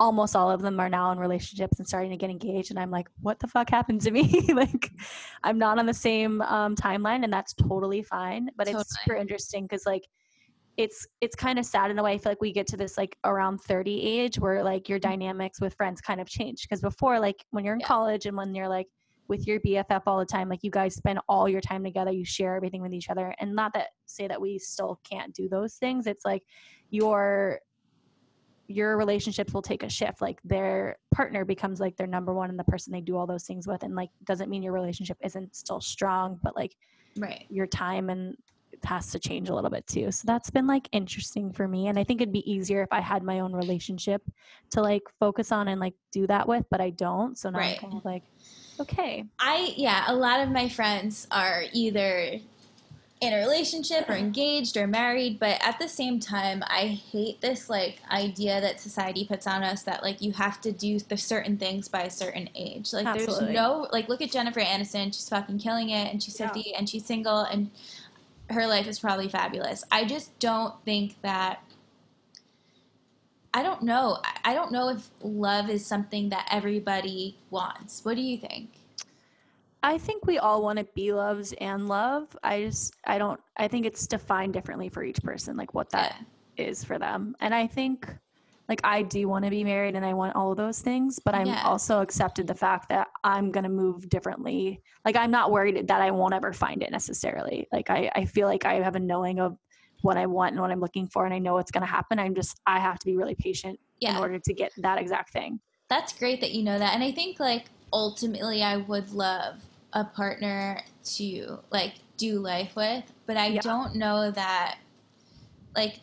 Almost all of them are now in relationships and starting to get engaged, and I'm like, what the fuck happened to me? like, I'm not on the same um, timeline, and that's totally fine. But it's super interesting because like it's it's kind of sad in a way. I feel like we get to this like around 30 age where like your dynamics with friends kind of change. Because before, like when you're in Yeah. college and when you're like with your BFF all the time, like you guys spend all your time together, you share everything with each other. And not that say that we still can't do those things. It's like your your relationships will take a shift. Like their partner becomes like their number one and the person they do all those things with. And like doesn't mean your relationship isn't still strong, but like right? your time and it has to change a little bit too. So that's been like interesting for me. And I think it'd be easier if I had my own relationship to like focus on and like do that with, but I don't. So now Right. I'm kind of like, okay. I yeah, a lot of my friends are either in a relationship or engaged or married, but at the same time, I hate this like idea that society puts on us that like you have to do the certain things by a certain age. Like Absolutely. there's no like look at Jennifer Aniston, she's fucking killing it and she's Yeah. 50 and she's single and her life is probably fabulous. I just don't think that I don't know. I don't know if love is something that everybody wants. What do you think? I think we all want to be loves and love. I just, I don't, I think it's defined differently for each person, like what that Yeah. is for them. And I think like I do want to be married and I want all of those things, but I'm Yeah. also accepted the fact that I'm going to move differently. Like I'm not worried that I won't ever find it necessarily. Like I, I feel like I have a knowing of what I want and what I'm looking for and I know what's going to happen. I'm just, I have to be really patient in order to get that exact thing. That's great that you know that. And I think like ultimately I would love a partner to like do life with, but I Yeah. don't know that like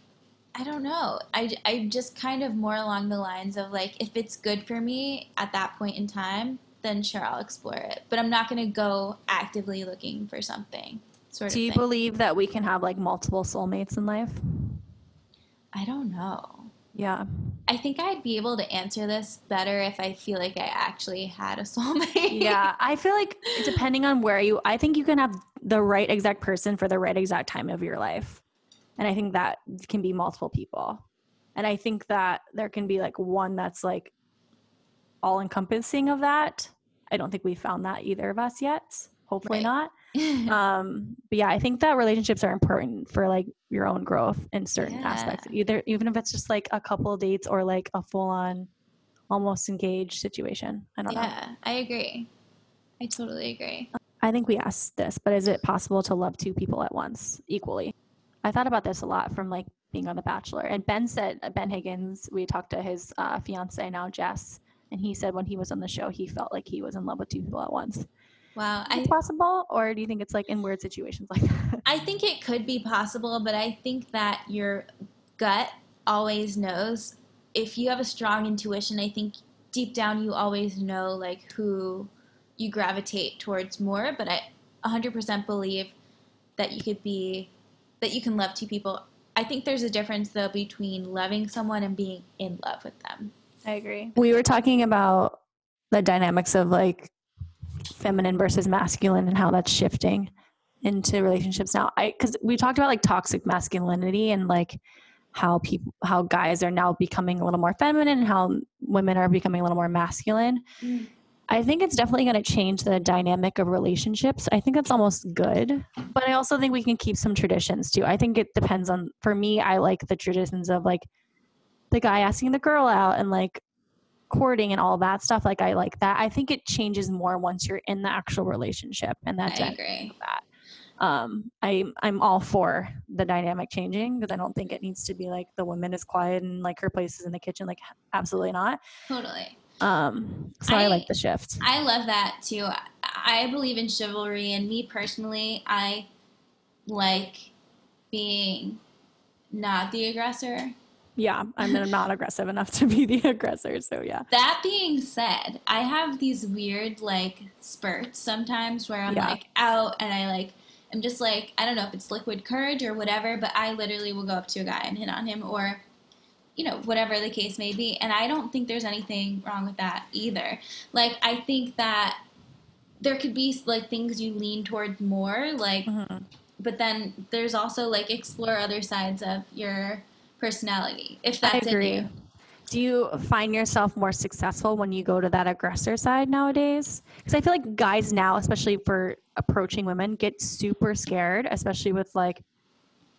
I don't know. I I'm just kind of more along the lines of like if it's good for me at that point in time, then sure I'll explore it. But I'm not going to go actively looking for something. Sort Do you thing. believe that we can have like multiple soulmates in life? I don't know. Yeah. I think I'd be able to answer this better if I feel like I actually had a soulmate. yeah i feel like depending on where you i think you can have the right exact person for the right exact time of your life and i think that can be multiple people and i think that there can be like one that's like all encompassing of that i don't think we found that either of us yet hopefully Right. not um but yeah i think that relationships are important for like your own growth in certain Yeah. aspects either even if it's just like a couple of dates or like a full-on almost engaged situation i don't know yeah, I agree. I totally agree. I think we asked this, but is it possible to love two people at once equally? I thought about this a lot from like being on The Bachelor. And Ben said, Ben Higgins, we talked to his uh, fiance now, Jess, and he said when he was on the show, he felt like he was in love with two people at once. Wow. Is I possible, or do you think it's like in weird situations like that? I think it could be possible, but I think that your gut always knows. If you have a strong intuition, I think deep down you always know like who you gravitate towards more, but I 100% believe that you could be that you can love two people. I think there's a difference though between loving someone and being in love with them. I agree. We were talking about the dynamics of like feminine versus masculine and how that's shifting into relationships now. I cuz we talked about like toxic masculinity and like how people how guys are now becoming a little more feminine and how women are becoming a little more masculine. Mm. I think it's definitely going to change the dynamic of relationships. I think that's almost good, but I also think we can keep some traditions too. I think it depends on for me I like the traditions of like the guy asking the girl out and like courting and all that stuff like I like that. I think it changes more once you're in the actual relationship and that I agree. that. Um, I I'm all for the dynamic changing because I don't think it needs to be like the woman is quiet and like her place is in the kitchen. Like absolutely not. Totally. Um, so I, I- like the shift. I love that too. I believe in chivalry, and me personally, I like being not the aggressor. Yeah, I'm not aggressive enough to be the aggressor. So yeah, That being said, I have these weird like spurts sometimes where I'm Yeah. like out and I like I'm just like I don't know if it's liquid courage or whatever, but I literally will go up to a guy and hit on him or you know whatever the case may be, and I don't think there's anything wrong with that either. Like I think that there could be like things you lean towards more, like Mhm. but then there's also like explore other sides of your personality if I that's in agree. you. Do you find yourself more successful when you go to that aggressor side nowadays? Because I feel like guys now, especially for approaching women, get super scared, especially with like,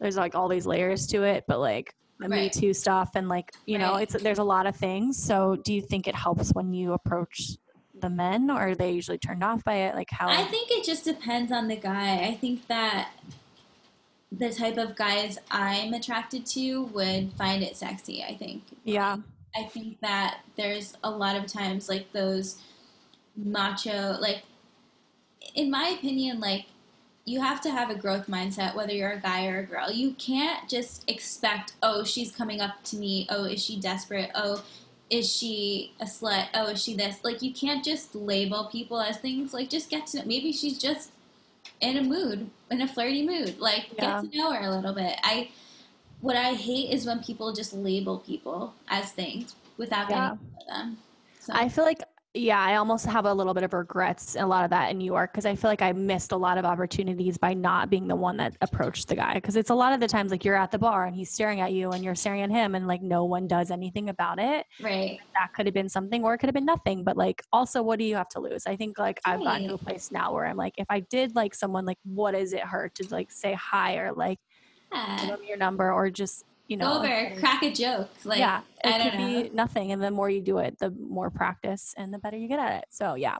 there's like all these layers to it, but like the Me Too stuff and like, you know, it's there's a lot of things. So do you think it helps when you approach the men or are they usually turned off by it? Like how? I think it just depends on the guy. I think that the type of guys I'm attracted to would find it sexy, I think. yeah. I think that there's a lot of times like those macho like in my opinion like you have to have a growth mindset whether you're a guy or a girl. You can't just expect, "Oh, she's coming up to me. Oh, is she desperate? Oh, is she a slut? Oh, is she this?" Like you can't just label people as things. Like just get to know. maybe she's just in a mood, in a flirty mood. Like Yeah. get to know her a little bit. I what I hate is when people just label people as things without Yeah. getting to know them. So I feel like yeah, I almost have a little bit of regrets a lot of that in New York because I feel like I missed a lot of opportunities by not being the one that approached the guy because it's a lot of the times like you're at the bar and he's staring at you and you're staring at him and like no one does anything about it. right. That could have been something or it could have been nothing, but like also what do you have to lose? I think like I've gotten to a place now where I'm like if I did like someone like what does it hurt to like say hi or like give Yeah. them your number or just you know over, and- crack a joke. Like yeah, it I could know. be nothing, and the more you do it, the more practice and the better you get at it. So yeah,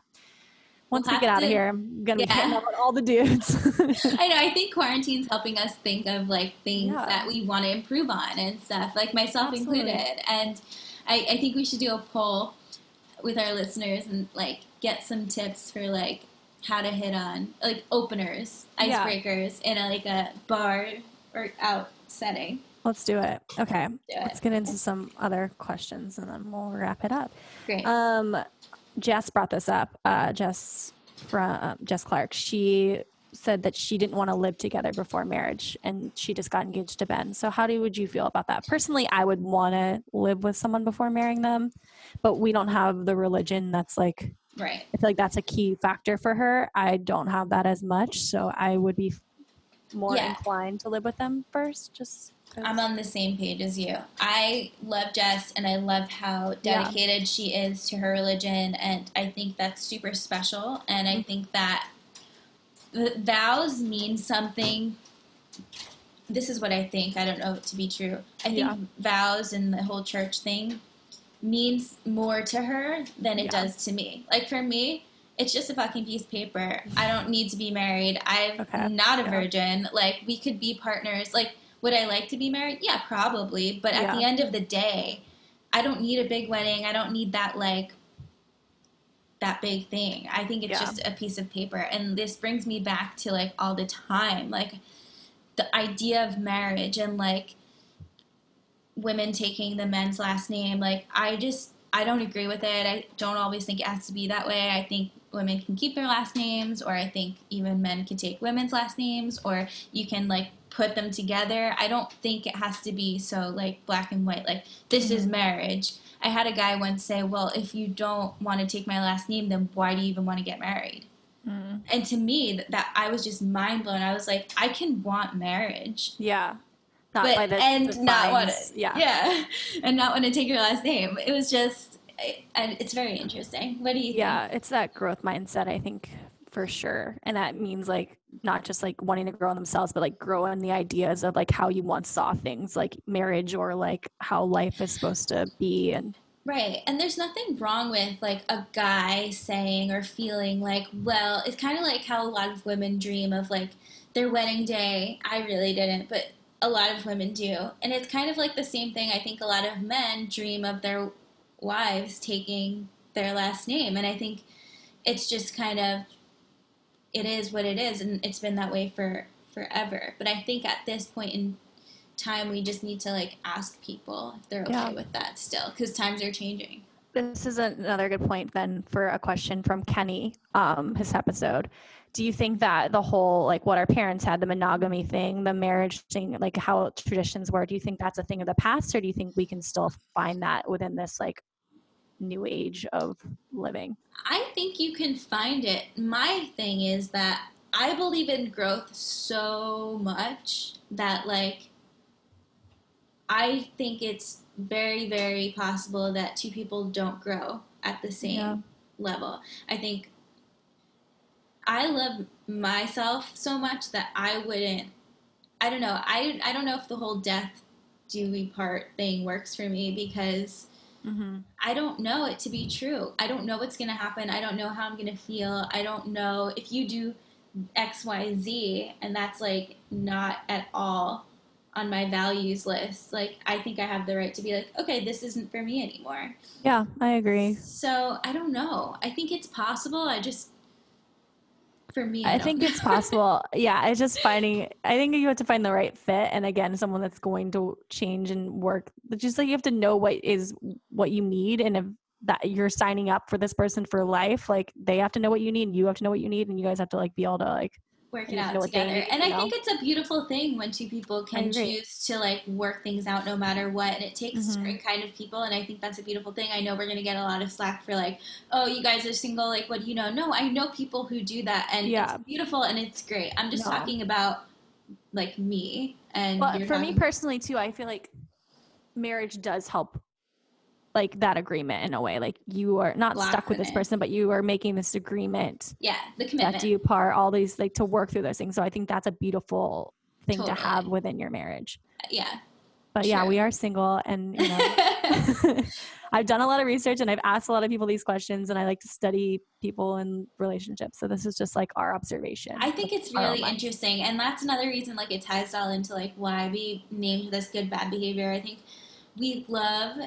once we have get out to- of here, I'm gonna be yeah. hitting up on all the dudes. I know. I think quarantine's helping us think of like things Yeah. that we want to improve on and stuff, like myself Absolutely. included. And I, I think we should do a poll with our listeners and like get some tips for like how to hit on like openers, Yeah. icebreakers in a like a bar or out setting. Let's do it. Okay, Do let's get into some other questions, and then we'll wrap it up. Great. Um, Jess brought this up. Uh, Jess from um, Jess Clark. She said that she didn't want to live together before marriage, and she just got engaged to Ben. So, how do would you feel about that? Personally, I would want to live with someone before marrying them, but we don't have the religion that's like right. I feel like that's a key factor for her. I don't have that as much, so I would be more Yeah. inclined to live with them first. Just 'cause- I'm on the same page as you. I love Jess and I love how Yeah. dedicated she is to her religion and I think that's super special and. I think that the vows mean something this is what I think. I don't know it to be true. I think Yeah. vows and the whole church thing means more to her than it Yeah. does to me. Like for me, it's just a fucking piece of paper. I don't need to be married. I'm Okay. not a Yeah. virgin. Like we could be partners. Like would I like to be married? Yeah, probably. But at Yeah. the end of the day, I don't need a big wedding. I don't need that like that big thing. I think it's Yeah. just a piece of paper. And this brings me back to like all the time, like the idea of marriage and like women taking the men's last name. Like I just I don't agree with it. I don't always think it has to be that way. I think women can keep their last names or I think even men can take women's last names or you can like put them together. I don't think it has to be so like black and white like this is Mhm. marriage. I had a guy once say, "Well, if you don't want to take my last name, then why do you even want to get married?" Mm. And to me, that, that I was just mind blown. I was like, I can want marriage, Yeah. Not but the, and the not want to, Yeah. yeah, and not want to take your last name. It was just, and it's very interesting. What do you think? Yeah, it's that growth mindset, I think, for sure. And that means like not just like wanting to grow in themselves, but like grow in the ideas of like how you once saw things, like marriage or like how life is supposed to be. And Right. And there's nothing wrong with like a guy saying or feeling like, well, it's kind of like how a lot of women dream of like their wedding day. I really didn't, but a lot of women do. And it's kind of like the same thing. I think a lot of men dream of their wives taking their last name. And I think it's just kind of, it is what it is. And it's been that way for forever. But I think at this point in time, we just need to like ask people if they're okay Yeah. with that still because times are changing. this is another good point then for a question from Kenny, um, his episode. Do you think that the whole like what our parents had, the monogamy thing, the marriage thing, like how traditions were, do you think that's a thing of the past or do you think we can still find that within this like new age of living? I think you can find it. My thing is that I believe in growth so much that like I think it's very very possible that two people don't grow at the same Yeah. level. I think I love myself so much that I wouldn't I don't know. I I don't know if the whole death do we part thing works for me because Mm-hmm. I don't know it to be true. I don't know what's going to happen. I don't know how I'm going to feel. I don't know if you do X, Y, Z, and that's like not at all on my values list. Like, I think I have the right to be like, okay, this isn't for me anymore. Yeah, I agree. So I don't know. I think it's possible. I just, for me, I, I think it's possible. yeah, it's just finding. I think you have to find the right fit, and again, someone that's going to change and work. But just like you have to know what is what you need, and if that you're signing up for this person for life, like they have to know what you need, you have to know what you need, and you guys have to like be able to like. Work it out together. and I think it's a beautiful thing when two people can choose to like work things out no matter what. And it takes Mhm. certain kind of people, and I think that's a beautiful thing. I know we're gonna get a lot of slack for like, oh, you guys are single. Like, what do you know? No, I know people who do that, and Yeah. it's beautiful and it's great. I'm just No. talking about like me and you're for me personally too, I feel like marriage does help. Like that agreement in a way, like you are not Lock stuck with this in. person, but you are making this agreement yeah, the commitment. that you part all these like to work through those things. So I think that's a beautiful thing to have within your marriage. Uh, yeah. But yeah, we are single and you know I've done a lot of research and I've asked a lot of people these questions and I like to study people and relationships. So this is just like our observation. I think it's really interesting, and that's another reason like it ties all into like why we named this good bad behavior. I think we love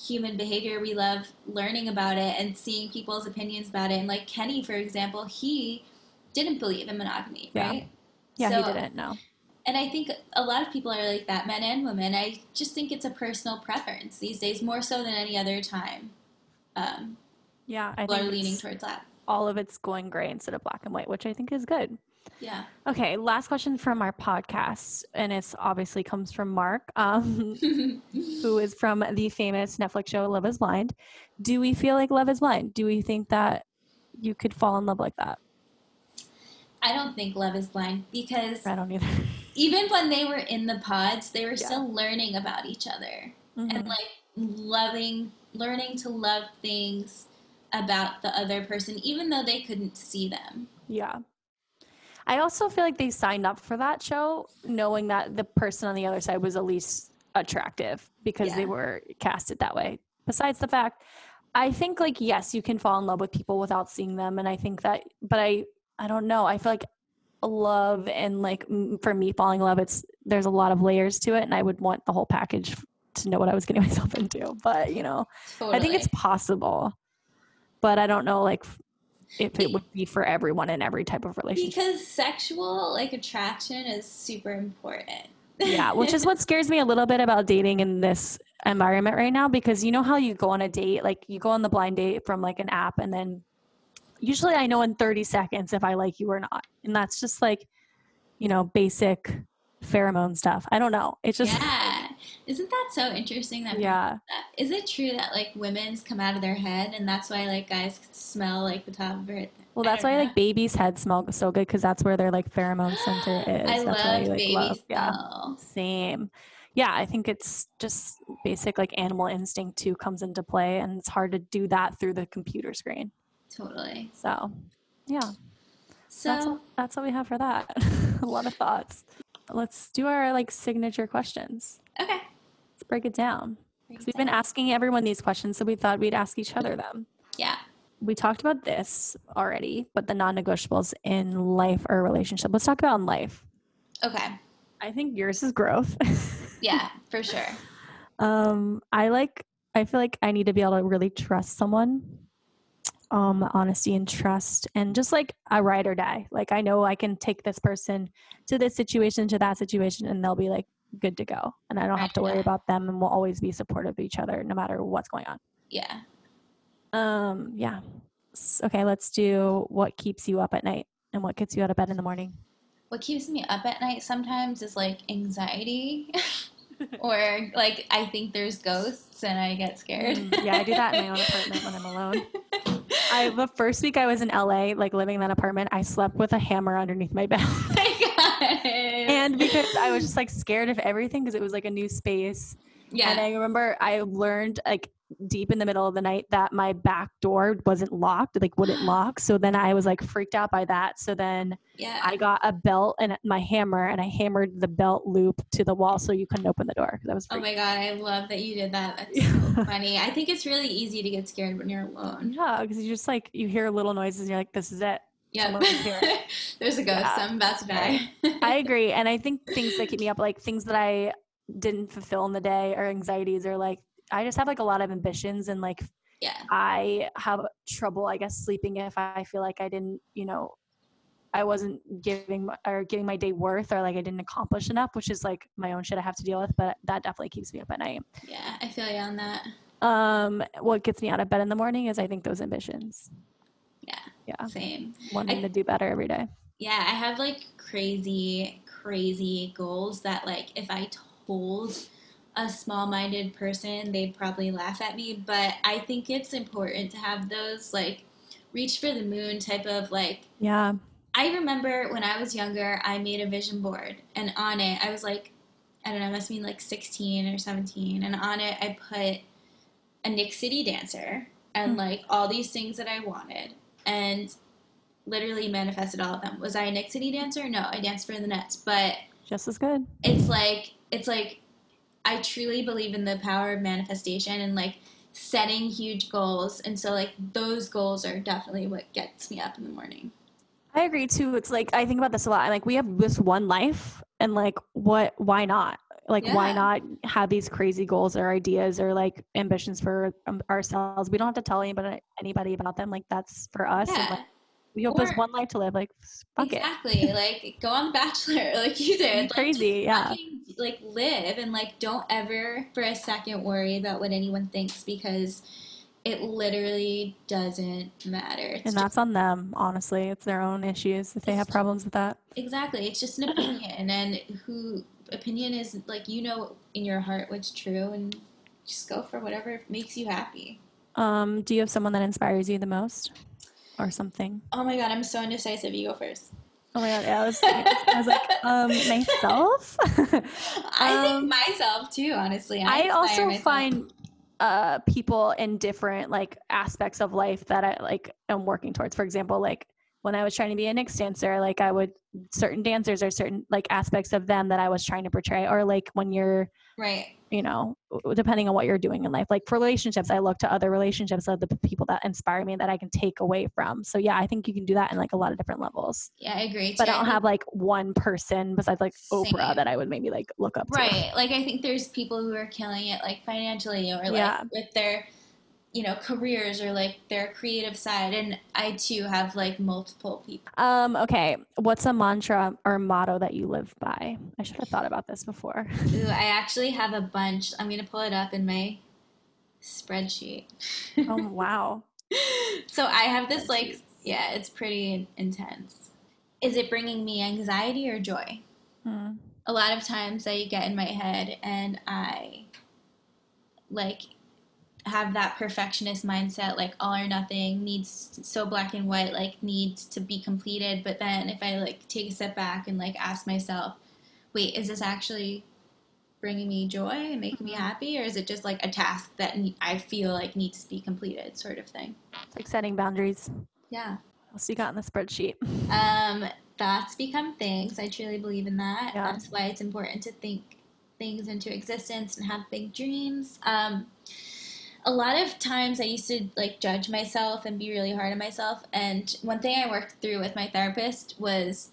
human behavior. We love learning about it and seeing people's opinions about it. And like Kenny, for example, he didn't believe in monogamy, Yeah. right? yeah, So- he didn't know. And I think a lot of people are like that, men and women. I just think it's a personal preference these days, more so than any other time. Um, Yeah, I people are leaning towards that. all of it's going gray instead of black and white, which I think is good. Yeah. Okay, last question from our podcast, and it's obviously comes from Mark, um, who is from the famous Netflix show Love Is Blind. Do we feel like Love Is Blind? Do we think that you could fall in love like that? I don't think love is blind because I don't either. even when they were in the pods, they were Yeah. still learning about each other and Mhm. like loving, learning to love things about the other person, even though they couldn't see them. Yeah. I also feel like they signed up for that show knowing that the person on the other side was at least attractive because they were casted that way. Besides the fact, I think like yes, you can fall in love with people without seeing them and I think that but I I don't know. I feel like love and like for me falling in love it's there's a lot of layers to it and I would want the whole package to know what I was getting myself into. But, you know, I think it's possible. But I don't know like if it would be for everyone in every type of relationship. because sexual like attraction is super important. yeah, which is what scares me a little bit about dating in this environment right now because you know how you go on a date, like you go on the blind date from like an app and then usually I know in 30 seconds if I like you or not. And that's just like, you know, basic pheromone stuff. I don't know. It's just yeah, isn't that so interesting? That yeah. is it true that like women's come out of their head and that's why like guys smell like the top of their head? Well, that's why know. like babies' heads smell so good because that's where their like pheromone center is. I that's what love like, baby love. Yeah. Same. Yeah, I think it's just basic like animal instinct too comes into play and it's hard to do that through the computer screen. Totally. So, yeah, So that's all, that's all we have for that. a lot of thoughts. Let's do our like signature questions. okay. Let's break it down. We've been asking everyone these questions, so we thought we'd ask each other them. Yeah. We talked about this already, but the non-negotiables in life or relationship. Let's talk about in life. Okay. I think yours is growth. Yeah, for sure. um, I like. I feel like I need to be able to really trust someone. Um, honesty and trust, and just like a ride or die. Like I know I can take this person to this situation, to that situation, and they'll be like good to go, and I don't have to worry about them, and we'll always be supportive of each other no matter what's going on. Yeah. Um, yeah. Okay, let's do what keeps you up at night and what gets you out of bed in the morning. What keeps me up at night sometimes is like anxiety. or like I think there's ghosts and I get scared. Mm, yeah, I do that in my own apartment when I'm alone. I the first week I was in LA, like living in that apartment, I slept with a hammer underneath my bed. And because I was just like scared of everything because it was like a new space. yeah. And I remember I learned like deep in the middle of the night that my back door wasn't locked, like wouldn't lock. So then I was like freaked out by that. So then yeah. I got a belt and my hammer and I hammered the belt loop to the wall so you couldn't open the door I was Oh my god, I love that you did that. That's so funny. I think it's really easy to get scared when you're alone. yeah, because you just like you hear little noises and you're like, this is it. Yeah. There's a ghost. Yeah. I'm about to die. I agree. And I think things that keep me up, like things that I didn't fulfill in the day or anxieties or like I just have like a lot of ambitions and like yeah. I have trouble, I guess, sleeping if I feel like I didn't, you know, I wasn't giving my, or giving my day worth or like I didn't accomplish enough, which is like my own shit I have to deal with. But that definitely keeps me up at night. Yeah. I feel you on that. Um, what gets me out of bed in the morning is I think those ambitions. Yeah. Yeah, Same. wanting I- to do better every day. Yeah, I have like crazy, crazy goals that like if I told a small-minded person, they'd probably laugh at me. But I think it's important to have those like reach for the moon type of like Yeah, I remember when I was younger, I made a vision board, and on it, I was like, I don't know, I must mean like 16 or 17, and on it, I put a Knicks City dancer and Hmm. like all these things that I wanted, and literally manifested all of them. Was I a Knicks City dancer? No, I danced for the Nets, but just as good. it's like it's like I truly believe in the power of manifestation and like setting huge goals, and so like those goals are definitely what gets me up in the morning. I agree too. It's like I think about this a lot. I'm like, we have this one life, and like, what? Why not? Like, why not have these crazy goals or ideas or like ambitions for um, ourselves? We don't have to tell anybody anybody about them. Like, that's for us. And Yeah. like, we this Or- one life to live. Like, fuck it. exactly. like go on The Bachelor, like you did. Like, Crazy, yeah. fucking, like live and like don't ever for a second worry about what anyone thinks because it literally doesn't matter. It's And just- that's on them. Honestly, it's their own issues if they have problems with that. exactly. It's just an opinion, and who opinion is like you know in your heart what's true, and just go for whatever makes you happy. Um, do you have someone that inspires you the most, or something? Oh my god, I'm so indecisive. You go first. Oh my god, yeah, I was, I was like, um, myself. I Um, think myself too. Honestly, I inspire also myself. find uh people in different like aspects of life that I like am working towards. For example, like when I was trying to be a Knicks dancer, like I would certain dancers or certain like aspects of them that I was trying to portray, or like when you're Right. you know, depending on what you're doing in life. Like for relationships, I look to other relationships of the people that inspire me that I can take away from. So yeah, I think you can do that in like a lot of different levels. Yeah, I agree. But. I don't have like one person besides like Oprah Same. that I would maybe like look up to. Right. Like I think there's people who are killing it like financially or like Yeah. with their you know, careers or like their creative side and I too have like multiple people. Um, okay. What's a mantra or motto that you live by? I should have thought about this before. Ooh, I actually have a bunch. I'm to pull it up in my spreadsheet. oh wow. so I have this like yeah, it's pretty intense. Is it bringing me anxiety or joy? Hmm. a lot of times I get in my head and I like have that perfectionist mindset like all or nothing needs so black and white like needs to be completed but then if I like take a step back and like ask myself wait is this actually bringing me joy and making me Mhm. happy or is it just like a task that I feel like needs to be completed sort of thing It's like setting boundaries. yeah What else you got in the spreadsheet? Um, thoughts become things. I truly believe in that. Yeah. That's why it's important to think things into existence and have big dreams. Um, a lot of times I used to like judge myself and be really hard on myself. And one thing I worked through with my therapist was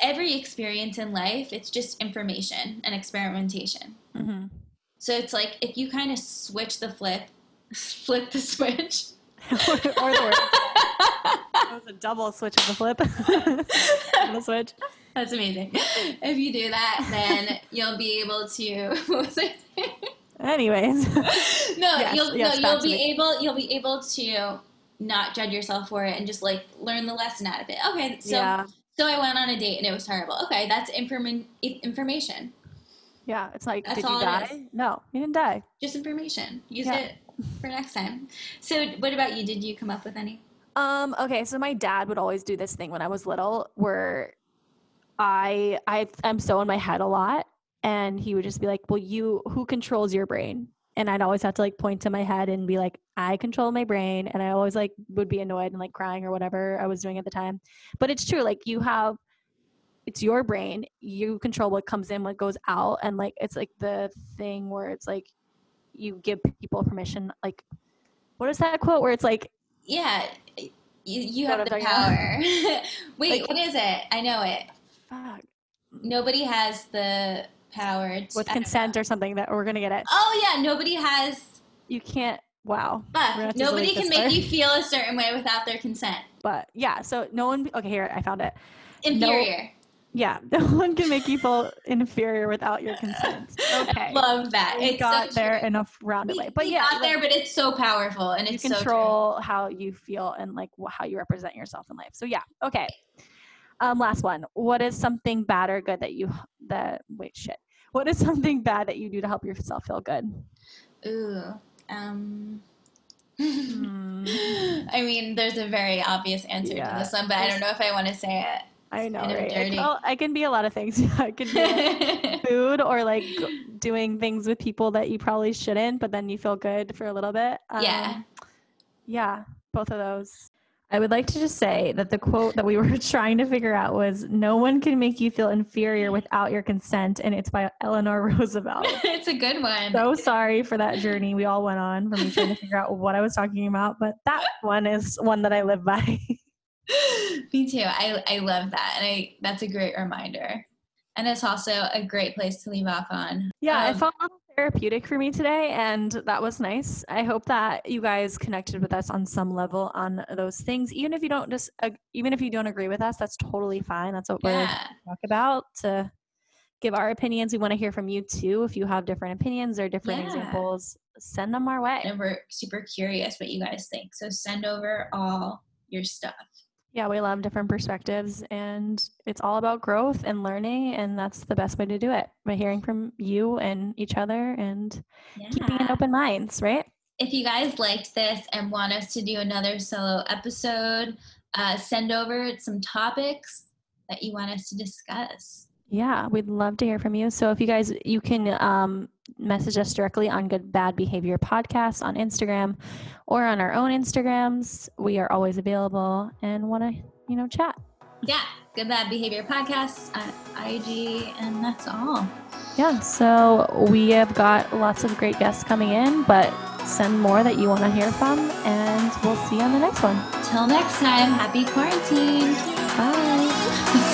every experience in life, it's just information and experimentation. hmm So it's like if you kind of switch the flip, flip the switch. or, or the word. That was a double switch of the flip. the switch. That's amazing. If you do that, then you'll be able to. What was I saying? Anyways. No, Yes, you'll yes, no, you'll be me. able you'll be able to not judge yourself for it and just like learn the lesson out of it. Okay, so yeah. so I went on a date and it was terrible. Okay, that's inform- information, Yeah. It's like, That's did you die? No, you didn't die. just information. Use Yeah. it for next time. So, what about you? Did you come up with any? Um, okay, so my dad would always do this thing when I was little where I I I'm so in my head a lot and he would just be like, "Well, you who controls your brain?" And I'd always have to like point to my head and be like, "I control my brain." And I always like would be annoyed and like crying or whatever I was doing at the time. But it's true, like you have it's your brain. You control what comes in, what goes out, and like it's like the thing where it's like you give people permission like what is that quote where it's like Yeah, you you have the power. Wait, Like- what is it? I know it. fuck Nobody has the power with consent or something that we're gonna get it. Oh yeah, nobody has. You can't. Wow. Fuck, gonna have to nobody can make part. you feel a certain way without their consent. But yeah, so no one. Okay, here I found it. Inferior. Yeah, no one can make you feel inferior without your consent. Okay, Love that. we it's got so there true. in a rounded way. But we yeah, got there, but it's so powerful and you it's so true. control how you feel and like how you represent yourself in life. So yeah, okay. Um, last one. What is something bad or good that you that wait shit? What is something bad that you do to help yourself feel good? Ooh. Um. Hmm. I mean, there's a very obvious answer Yeah, to this one, but I don't know if I want to say it. I know, kind of right? dirty. Well, I can be a lot of things. I could be like, food or like doing things with people that you probably shouldn't, but then you feel good for a little bit. Yeah. Um, yeah, both of those. I would like to just say that the quote that we were trying to figure out was No one can make you feel inferior without your consent, and it's by Eleanor Roosevelt. it's a good one. so sorry for that journey we all went on for me trying to figure out what I was talking about, but that one is one that I live by. Me too. I I love that, and I that's a great reminder, and it's also a great place to leave off on. Yeah, Um, felt little therapeutic for me today, and that was nice. I hope that you guys connected with us on some level on those things, even if you don't just, uh, even if you don't agree with us, that's totally fine. That's what we're Yeah. here to talk about to give our opinions. We want to hear from you too. If you have different opinions or different Yeah. examples, send them our way. and we're super curious what you guys think. So send over all your stuff. Yeah, we love different perspectives, and it's all about growth and learning, and that's the best way to do it by hearing from you and each other and keeping an open minds, right? If you guys liked this and want us to do another solo episode, uh, send over some topics that you want us to discuss. Yeah, we'd love to hear from you. So if you guys, you can um, message us directly on Good Bad Behavior Podcast on Instagram or on our own Instagrams. We are always available and want to, you know, chat. Yeah, Good Bad Behavior Podcast at IG, and that's all. Yeah, so we have got lots of great guests coming in, but send more that you want to hear from, and we'll see you on the next one. Till next time, happy quarantine.